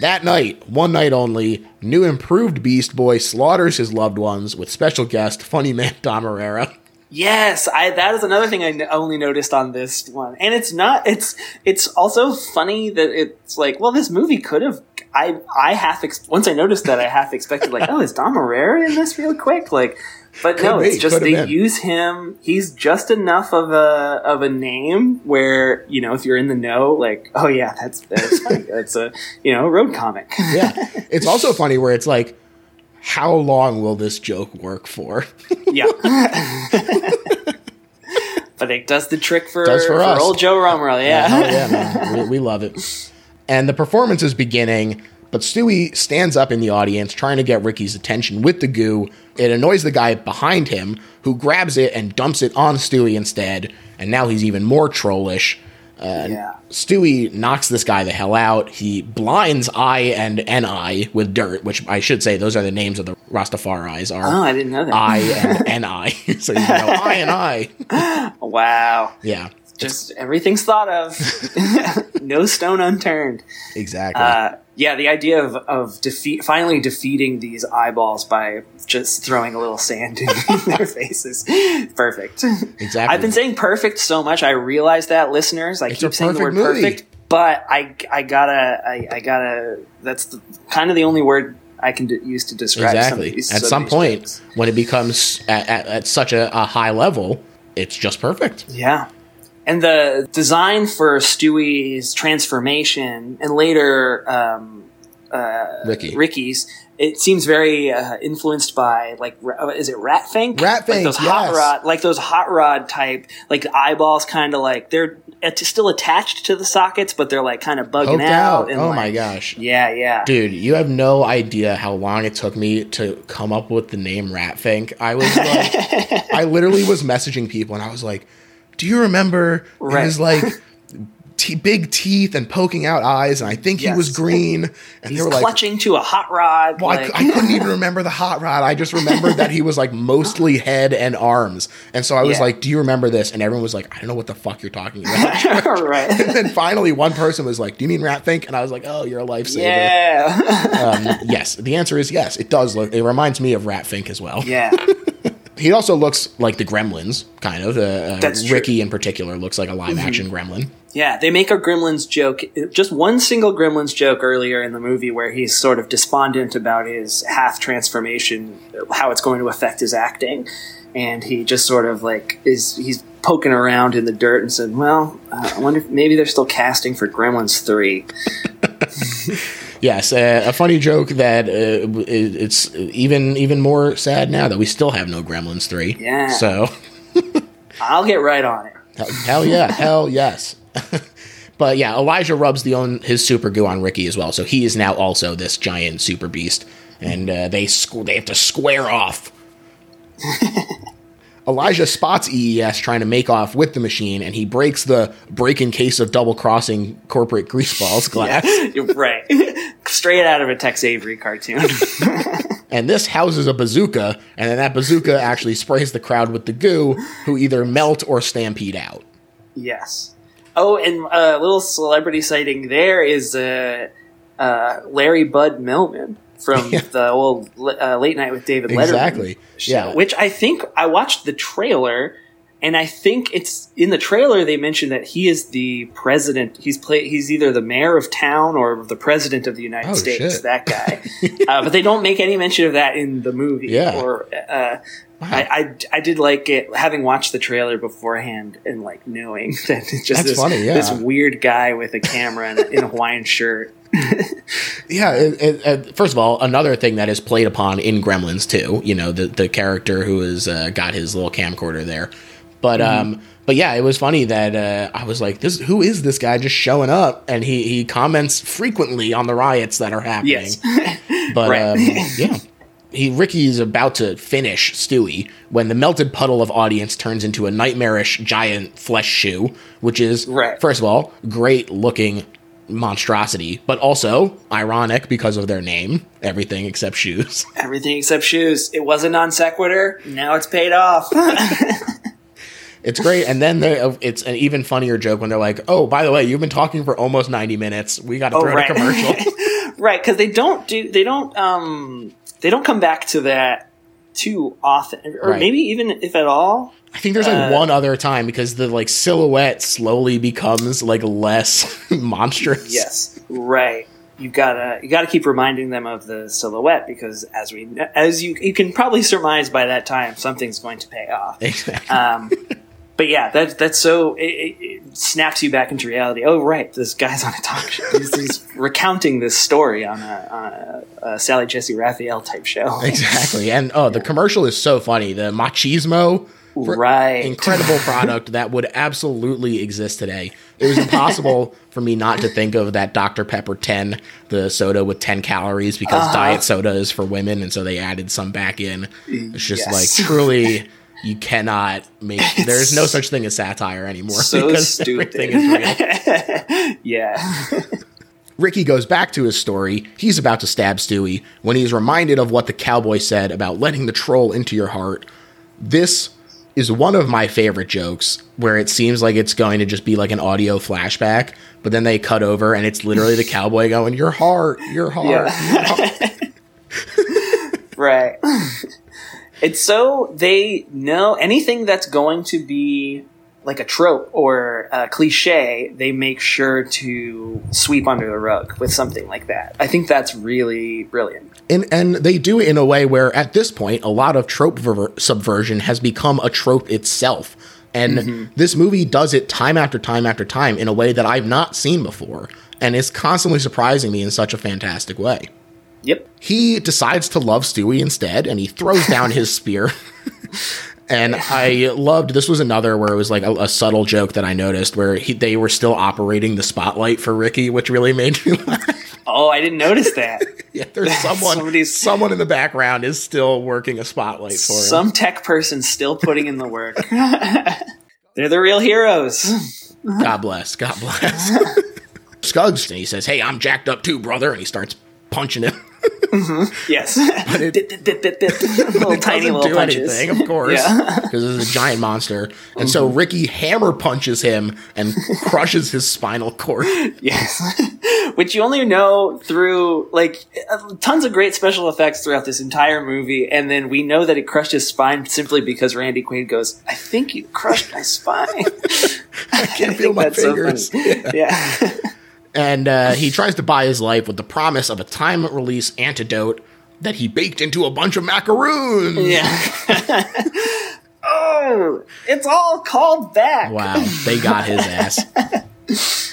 That night, one night only, new improved Beast Boy slaughters his loved ones with special guest, funny man Dom Irrera. Yes, I that is another thing I n- only noticed on this one. And it's not it's it's also funny that it's like, well, this movie could have I I half ex- once I noticed that I half expected like, oh, is Dom Irrera in this real quick? Like but no, be, it's just could they been. use him. He's just enough of a of a name where you know if you're in the know, like oh yeah, that's that's funny. That's a you know road comic. Yeah. it's also funny where it's like, how long will this joke work for? yeah. but it does the trick for, Does for us. old Joe Rumrill. Yeah. Oh yeah, man. We, we love it. And the performance is beginning, but Stewie stands up in the audience trying to get Ricky's attention with the goo. It annoys the guy behind him, who grabs it and dumps it on Stewie instead. And now he's even more trollish. Yeah. Stewie knocks this guy the hell out. He blinds I and Ni with dirt, which I should say those are the names of the Rastafaris are Oh, I didn't know that. I and Ni. so you know I and I. wow. Yeah, Just everything's thought of. no stone unturned. exactly. Uh, yeah, the idea of, of defeat, finally defeating these eyeballs by just throwing a little sand in their faces. Perfect. Exactly. I've been saying perfect so much. I realize that, listeners. I It's keep saying the word perfect movie. perfect, but I, I gotta, I, I gotta. That's the, kind of the only word I can d- use to describe Some exactly. of these, At some these point, when it becomes at, at, at such a, a high level, it's just perfect. Yeah. And the design for Stewie's transformation and later um, Ricky. Ricky's, it seems very uh, influenced by like is it Rat Fink? Rat like those hot rod, like those hot rod type, like the eyeballs, kind of like they're at- still attached to the sockets, but they're like kind of bugging Poked out. out. Oh like- my gosh. Yeah, yeah. Dude, you have no idea how long it took me to come up with the name Ratfink. I was like, I literally was messaging people and I was like, do you remember Right. his like te- big teeth and poking out eyes? And I think he was green. And He's they were like, clutching to a hot rod. well, I, like- I couldn't even remember the hot rod. I just remembered that he was like mostly head and arms. And so I was Yeah. like, do you remember this? And everyone was like, I don't know what the fuck you're talking about. right. and then finally, one person was like, "Do you mean Ratfink?" And I was like, "Oh, you're a lifesaver." Yeah. Um, yes, the answer is yes. It does look. It reminds me of Ratfink as well. yeah. He also looks like the Gremlins, kind of. Uh, uh, That's true. Mm-hmm. Ricky in particular looks like a live action Gremlin. Yeah, they make a Gremlins joke, just one single Gremlins joke earlier in the movie where he's sort of despondent about his half transformation, how it's going to affect his acting. And he just sort of like is, he's poking around in the dirt and said, Well, uh, I wonder if maybe they're still casting for Gremlins 3. Yes, uh, a funny joke that uh, it, it's even even more sad now that we still have no Gremlins three. Yeah. So I'll get right on it. hell, hell yeah, hell yes. but yeah, Elijah rubs the own his super goo on Ricky as well, so he is now also this giant super beast, and uh, they squ- they have to square off. Elijah spots EES trying to make off with the machine, and he breaks the break-in case of double crossing corporate greaseballs glass. You're right. Straight out of a Tex Avery cartoon. And this houses a bazooka, and then that bazooka actually sprays the crowd with the goo, who either melt or stampede out. yes. Oh, and a little celebrity sighting there is uh, uh, Larry Bud Melman from the old uh, Late Night with David Letterman Exactly. show, Yeah. which I think I watched the trailer, and I think it's in the trailer they mentioned that he is the president. He's play. He's either the mayor of town or the president of the United Oh, States. shit. That guy, uh, but they don't make any mention of that in the movie. Yeah. Or uh, I, I I did like it having watched the trailer beforehand and like knowing that it's just That's this, funny, yeah. this weird guy with a camera and in a Hawaiian shirt. Yeah, it, it, it- first of all, another thing that is played upon in Gremlins too, you know, the, the character who has uh, got his little camcorder there. But um, but yeah, it was funny that uh, I was like, "This, who is this guy just showing up?" And he he comments frequently on the riots that are happening. Yes. But Right. um, yeah, he Ricky is about to finish Stewie when the melted puddle of audience turns into a nightmarish giant flesh shoe, which is Right. first of all great looking monstrosity, but also ironic because of their name, everything except shoes. Everything except shoes. It was a non sequitur. Now it's paid off. It's great, and then there- it's an even funnier joke when they're like, "Oh, by the way, you've been talking for almost ninety minutes. We got to Oh, throw right. a commercial." right, because they don't do. They don't. Um. They don't come back to that too often, or Right. maybe even if at all. I think there's like Uh, one other time because the like silhouette slowly becomes like less monstrous. Yes. Right. You gotta you gotta keep reminding them of the silhouette because as we as you you can probably surmise by that time something's going to pay off. Exactly. Um, but yeah, that that's so it, it, it snaps you back into reality. Oh, right, this guy's on a talk show. He's, he's recounting this story on a, on a, a Sally Jessy Raphael type show. Exactly. And oh, the commercial is so funny. The machismo Right. incredible product that would absolutely exist today. It was impossible for me not to think of that Dr. Pepper 10, the soda with 10 calories, because Uh-huh. diet soda is for women, and so they added some back in. It's just Yes. like truly. You cannot make. There's no such thing as satire anymore So because stupid. everything is real. yeah. Ricky goes back to his story. He's about to stab Stewie when he's reminded of what the cowboy said about letting the troll into your heart. This is one of my favorite jokes where it seems like it's going to just be like an audio flashback, but then they cut over and it's literally the cowboy going, Your heart, your heart. Yeah. your heart." right. It's so they know anything that's going to be like a trope or a cliche, they make sure to sweep under the rug with something like that. I think that's really brilliant. And, and they do it in a way where, at this point, a lot of trope ver- subversion has become a trope itself. And mm-hmm. this movie does it time after time after time in a way that I've not seen before. And it's constantly surprising me in such a fantastic way. Yep. He decides to love Stewie instead, and he throws down his spear. and I loved this was another where it was like a, a subtle joke that I noticed where he, they were still operating the spotlight for Ricky, which really made me laugh. Oh, I didn't notice that. Yeah, there's someone Somebody's- someone in the background is still working a spotlight for him. Some tech person still putting in the work. They're the real heroes. God bless. God bless. Skuggs and he says, "Hey, I'm jacked up too, brother," and he starts punching him. Mm-hmm. Yes. it- dit, dit. little tiny little do punches. anything, of course, Yeah. because it's a giant monster. And so mm-hmm. Ricky hammer punches him and crushes his spinal cord. Yes. Which you only know through, like, tons of great special effects throughout this entire movie, and then we know that it crushed his spine simply because Randy Quaid goes, I think you crushed my spine. I can't feel my so fingers. funny. yeah. And uh, he tries to buy his life with the promise of a time release antidote that he baked into a bunch of macaroons. Yeah. oh, it's all called back. Wow, they got his ass.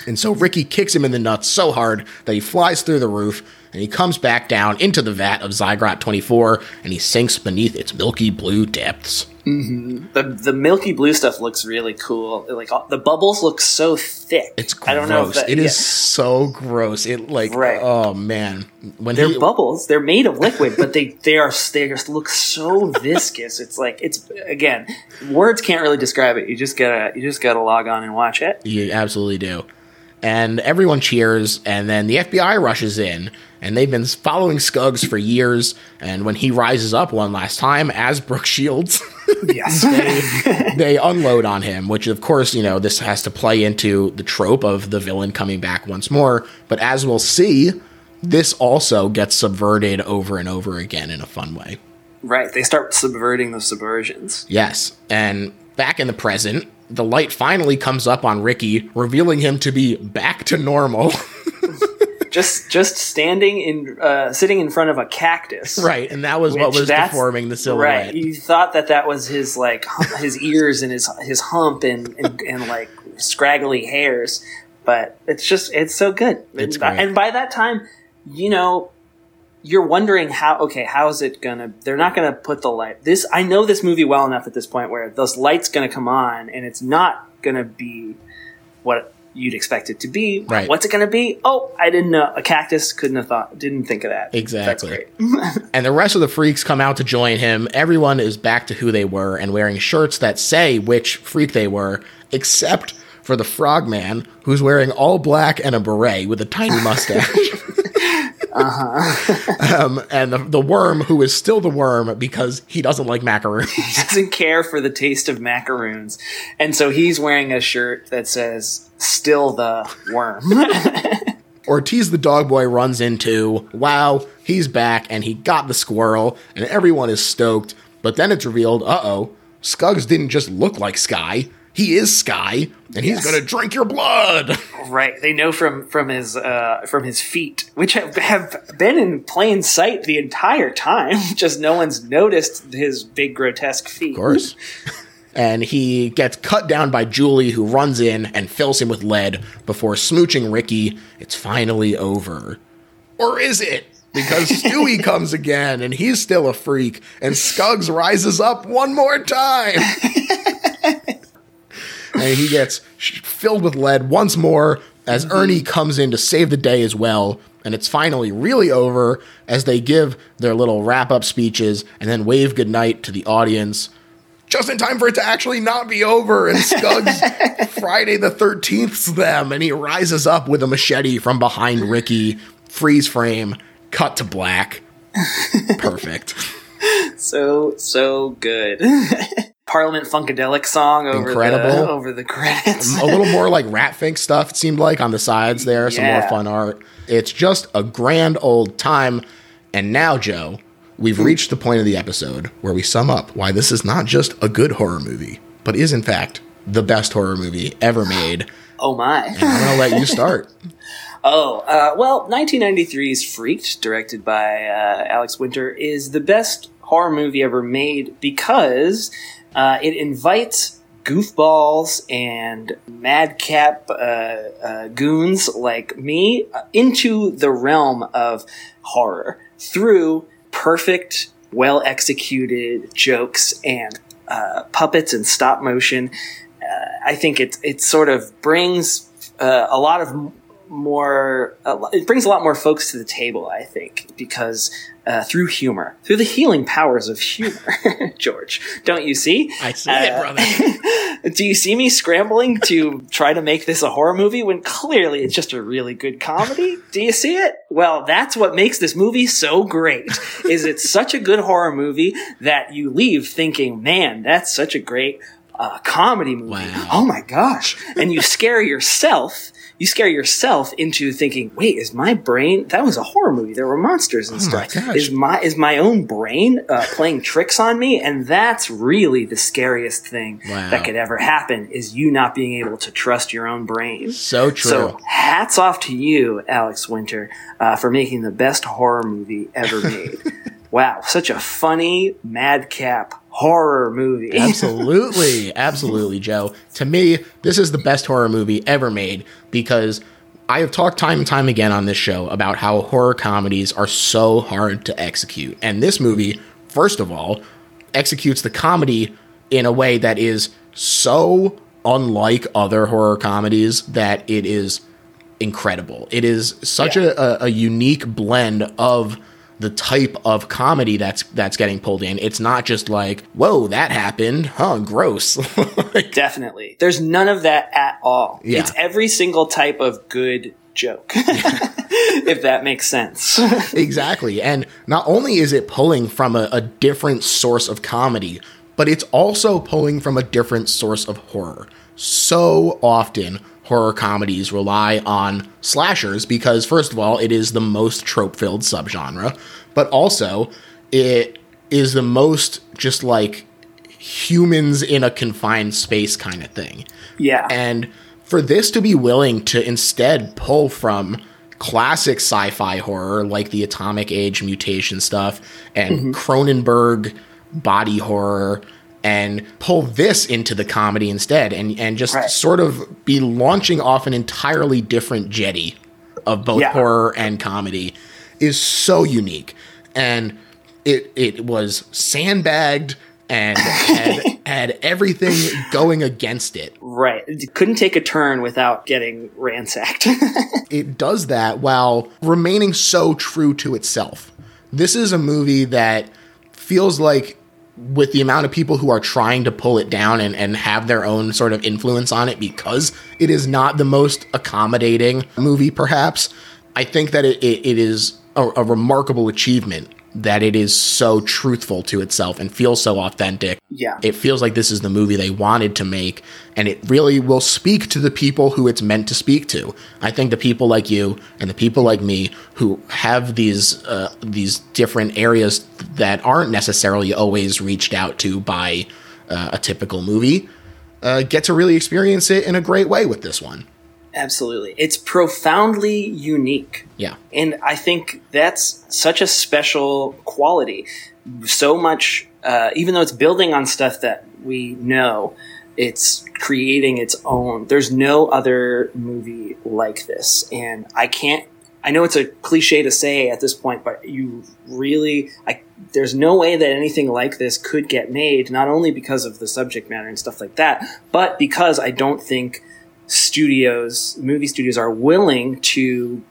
and so Ricky kicks him in the nuts so hard that he flies through the roof and he comes back down into the vat of Zygrot 24 and he sinks beneath its milky blue depths. Mm-hmm. The the milky blue stuff looks really cool. Like all- the bubbles look so thick. It's gross. I don't know if that, It is yeah. so gross. It like Right. oh man. When They're he, bubbles. They're made of liquid, but they they are they just look so viscous. It's like it's again, words can't really describe it. You just gotta you just gotta log on and watch it. You absolutely do. And everyone cheers, and then the FBI rushes in, and they've been following Skuggs for years. And when he rises up one last time as Brooke Shields, Yes. they, they unload on him, which of course, you know, this has to play into the trope of the villain coming back once more. But as we'll see, this also gets subverted over and over again in a fun way. right. They start subverting the subversions. Yes. And back in the present, the light finally comes up on Ricky, revealing him to be back to normal. Just just standing in uh, sitting in front of a cactus. right. And that was what was deforming the silhouette. Right. You thought that that was his like his ears and his his hump and, and and like scraggly hairs, but it's just it's so good. It's and, and by that time, you know, you're wondering how okay, how is it gonna? They're not gonna put the light. This I know this movie well enough at this point where those lights gonna come on and it's not gonna be what you'd expect it to be. Right. What's it gonna be? Oh, I didn't know. A cactus couldn't have thought. Didn't think of that. Exactly. And the rest of the freaks come out to join him. Everyone is back to who they were and wearing shirts that say which freak they were, except for the frogman, who's wearing all black and a beret with a tiny mustache. um, and the, the worm, who is still the worm because he doesn't like macaroons. He doesn't care for the taste of macaroons. And so he's wearing a shirt that says, Still the worm. Ortiz the dog boy runs into, wow, he's back and he got the squirrel, and everyone is stoked. But then it's revealed, uh oh, Skuggs didn't just look like Skye. He is Skye, and he's Yes. gonna drink your blood. right. They know from, from his, uh, from his feet, which have, have been in plain sight the entire time. Just no one's noticed his big grotesque feet. Of course. And he gets cut down by Julie, who runs in and fills him with lead before smooching Ricky. It's finally over. Or is it? Because Stewie comes again, and he's still a freak, and Skuggs rises up one more time. and he gets filled with lead once more as mm-hmm. Ernie comes in to save the day as well. And it's finally really over as they give their little wrap up speeches and then wave goodnight to the audience. Just in time for it to actually not be over. And Skuggs Friday the 13th's them. And he rises up with a machete from behind Ricky. Freeze frame, cut to black. Perfect. So, so good. Parliament Funkadelic song over Incredible. the, over the credits. a little more like rat fink stuff it seemed like on the sides there some more fun art it's just a grand old time and now joe we've reached the point of the episode where we sum up why this is not just a good horror movie but is in fact the best horror movie ever made oh my. i'm gonna let you start Oh, uh, well, 1993's Freaked, directed by uh, Alex Winter, is the best horror movie ever made because uh, it invites goofballs and madcap uh, uh, goons like me uh, into the realm of horror through perfect, well executed jokes and uh, puppets and stop motion. Uh, I think it it sort of brings a lot of more. It brings a lot more folks to the table. I think because uh, through humor, through the healing powers of humor, George, don't you see? i see it Uh, brother Do you see me scrambling to try to make this a horror movie when clearly it's just a really good comedy? Do you see it? Well, that's what makes this movie so great. Is it's such a good horror movie that you leave thinking, "Man, that's such a great a comedy movie. Wow. Oh my gosh. And you scare yourself. You scare yourself into thinking, wait, is my brain, that was a horror movie. There were monsters and Oh my stuff. gosh. Is my, is my own brain uh, playing tricks on me? And that's really the scariest thing Wow. that could ever happen is you not being able to trust your own brain. So true. So hats off to you, Alex Winter, uh, for making the best horror movie ever made. wow, such a funny madcap horror movie. absolutely, absolutely, Joe. To me, this is the best horror movie ever made because I have talked time and time again on this show about how horror comedies are so hard to execute. And this movie, first of all, executes the comedy in a way that is so unlike other horror comedies that it is incredible. It is such Yeah. a, a, a unique blend of the type of comedy that's that's getting pulled in. It's not just like, whoa, that happened. Huh, gross. Definitely. There's none of that at all. Yeah. It's every single type of good joke, if that makes sense. exactly. And not only is it pulling from a, a different source of comedy, but it's also pulling from a different source of horror. So often, horror comedies rely on slashers because, first of all, it is the most trope filled subgenre, but also it is the most just like humans in a confined space kind of thing. yeah. And for this to be willing to instead pull from classic sci fi horror like the Atomic Age mutation stuff and mm-hmm. Cronenberg body horror and pull this into the comedy instead and, and just Right. sort of be launching off an entirely different jetty of both Yeah. horror and comedy is so unique. And it it was sandbagged and had, had everything going against it. right. It couldn't take a turn without getting ransacked. It does that while remaining so true to itself. This is a movie that feels like with the amount of people who are trying to pull it down and, and have their own sort of influence on it because it is not the most accommodating movie, perhaps. I think that it, it, it is a, a remarkable achievement that it is so truthful to itself and feels so authentic. yeah. It feels like this is the movie they wanted to make, and it really will speak to the people who it's meant to speak to. I think the people like you and the people like me who have these uh, these different areas that aren't necessarily always reached out to by uh, a typical movie uh, get to really experience it in a great way with this one. Absolutely. It's profoundly unique. Yeah, And I think that's such a special quality. So much, uh, even though it's building on stuff that we know, it's creating its own. There's no other movie like this. And I can't, I know it's a cliche to say at this point, but you really, I, there's no way that anything like this could get made, not only because of the subject matter and stuff like that, but because I don't think studios, movie studios are willing to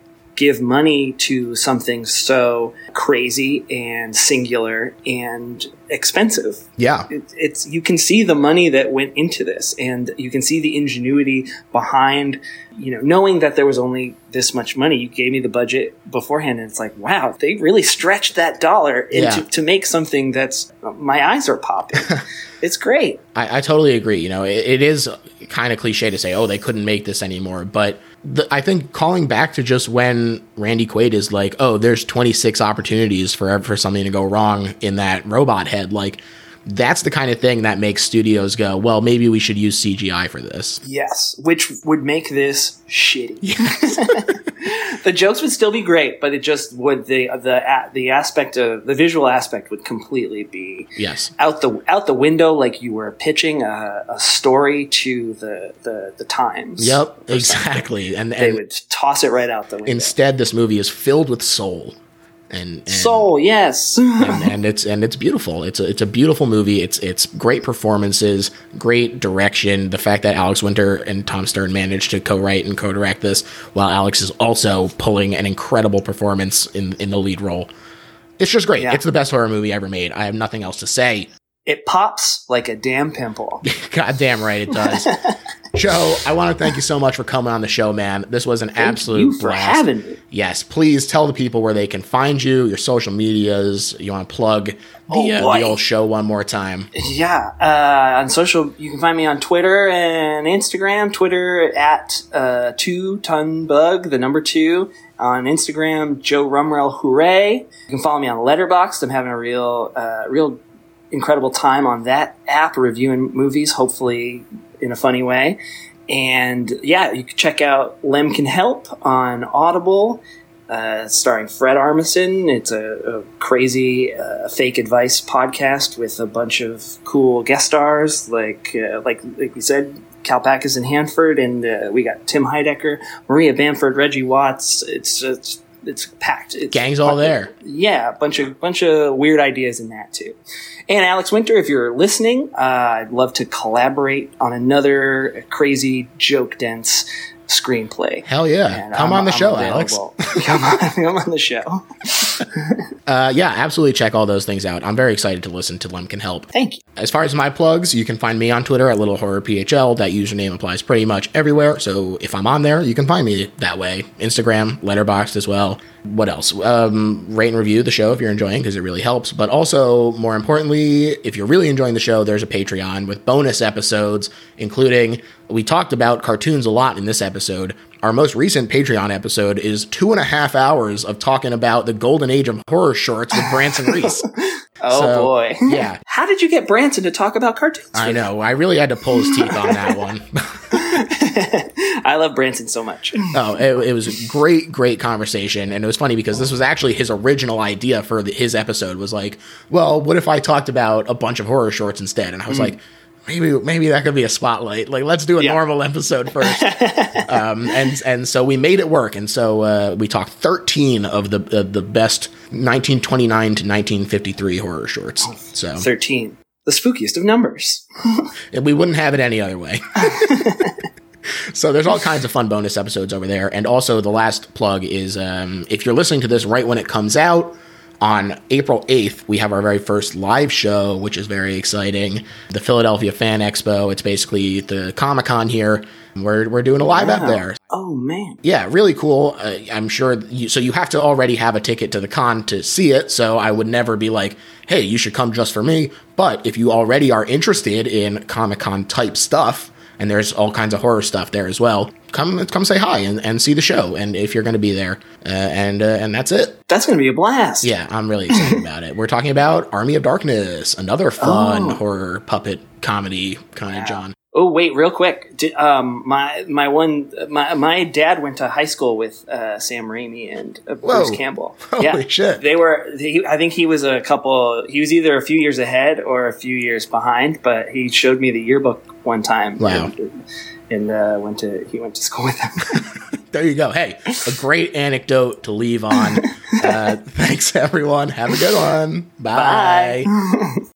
give money to something so crazy and singular and expensive. yeah, It, it's you can see the money that went into this, and you can see the ingenuity behind. You know, knowing that there was only this much money, you gave me the budget beforehand, and it's like, wow, they really stretched that dollar into Yeah. to make something that's my eyes are popping. it's great. I, I totally agree. You know, it, it is kind of cliche to say, oh, they couldn't make this anymore. But the, I think calling back to just when Randy Quaid is like, oh, there's 26 opportunities for for something to go wrong in that robot head, like that's the kind of thing that makes studios go, well, maybe we should use CGI for this. Yes, which would make this shitty. the jokes would still be great, but it just would the the the aspect of the visual aspect would completely be Yes. out the out the window, like you were pitching a, a story to the the, the Times. Yep. Exactly. And, They would toss it right out the window. instead, this movie is filled with soul. And, and Soul, yes. and, and it's and it's beautiful. It's a it's a beautiful movie. It's it's great performances, great direction. The fact that Alex Winter and Tom Stern managed to co-write and co-direct this, while Alex is also pulling an incredible performance in in the lead role. It's just great. Yeah. It's the best horror movie ever made. I have nothing else to say. It pops like a damn pimple. God damn right it does. Joe, I want to thank you so much for coming on the show, man. This was an Thank absolute blast. having me. Yes, please tell the people where they can find you, your social medias. You want to plug the, Oh, uh, the old show one more time. Yeah, uh, on social, you can find me on Twitter and Instagram. Twitter at uh, two ton bug, the number two. On Instagram, Joe Rumrill, hooray! You can follow me on Letterboxd. I'm having a real, uh, real incredible time on that app, reviewing movies, hopefully in a funny way. And yeah, you can check out Lem Can Help on Audible uh, starring Fred Armisen. It's a, a crazy uh, fake advice podcast with a bunch of cool guest stars, like uh, like like we said, Kalpakis and Hanford, and uh, we got Tim Heidecker, Maria Bamford, Reggie Watts. It's it's it's packed. It's Gang's all there. yeah, a bunch of bunch of weird ideas in that too. And Alex Winter, if you're listening, uh, I'd love to collaborate on another crazy joke dense screenplay. Hell yeah. Come I'm- on the show, Alex. come on, come on the show. Uh, yeah, absolutely check all those things out. I'm very excited to listen to Lem Can Help. Thank you. As far as my plugs, you can find me on Twitter at Little Horror PHL. That username applies pretty much everywhere. So if I'm on there, you can find me that way. Instagram, Letterboxd as well. What else? Um, rate and review the show if you're enjoying because it really helps. But also, more importantly, if you're really enjoying the show, there's a Patreon with bonus episodes, including we talked about cartoons a lot in this episode. Our most recent Patreon episode is two and a half hours of talking about the golden age of horror shorts with Branson Reese. Oh So, boy. yeah. How did you get Branson to talk about cartoons? I know. I really had to pull his teeth on that one. I love Branson so much. oh, it, it was a great, great conversation, and it was funny because this was actually his original idea for the, his episode. Was like, well, what if I talked about a bunch of horror shorts instead? And I was mm. like. Maybe, maybe that could be a spotlight. Like, let's do a Yeah. normal episode first. um, and and so we made it work. And so uh, we talked thirteen of the uh, the best 1929 to 1953 horror shorts. So 13. The spookiest of numbers. And we wouldn't have it any other way. so there's all kinds of fun bonus episodes over there. And also the last plug is um, if you're listening to this right when it comes out, on April 8th, we have our very first live show, which is very exciting. The Philadelphia Fan Expo. It's basically the Comic Con here. We're, we're doing a live Wow. there. Oh man. Yeah, really cool. Uh, I'm sure. You, so you have to already have a ticket to the con to see it. So I would never be like, "Hey, you should come just for me." But if you already are interested in Comic Con type stuff, and there's all kinds of horror stuff there as well, come come say hi and, and see the show. And if you're going to be there, uh, and uh, and that's it. That's going to be a blast. Yeah, I'm really excited about it. We're talking about Army of Darkness, another fun Oh. horror puppet comedy kind of John. Oh wait, real quick. Did, um, my my one my my dad went to high school with uh, Sam Raimi and uh, Bruce Whoa. Campbell. Holy shit. They were. He, I think he was a couple. He was either a few years ahead or a few years behind. But he showed me the yearbook one time. Wow. And, and uh, went to he went to school with him. There you go. Hey, a great anecdote to leave on. Uh, thanks, everyone. Have a good one. Bye. Bye.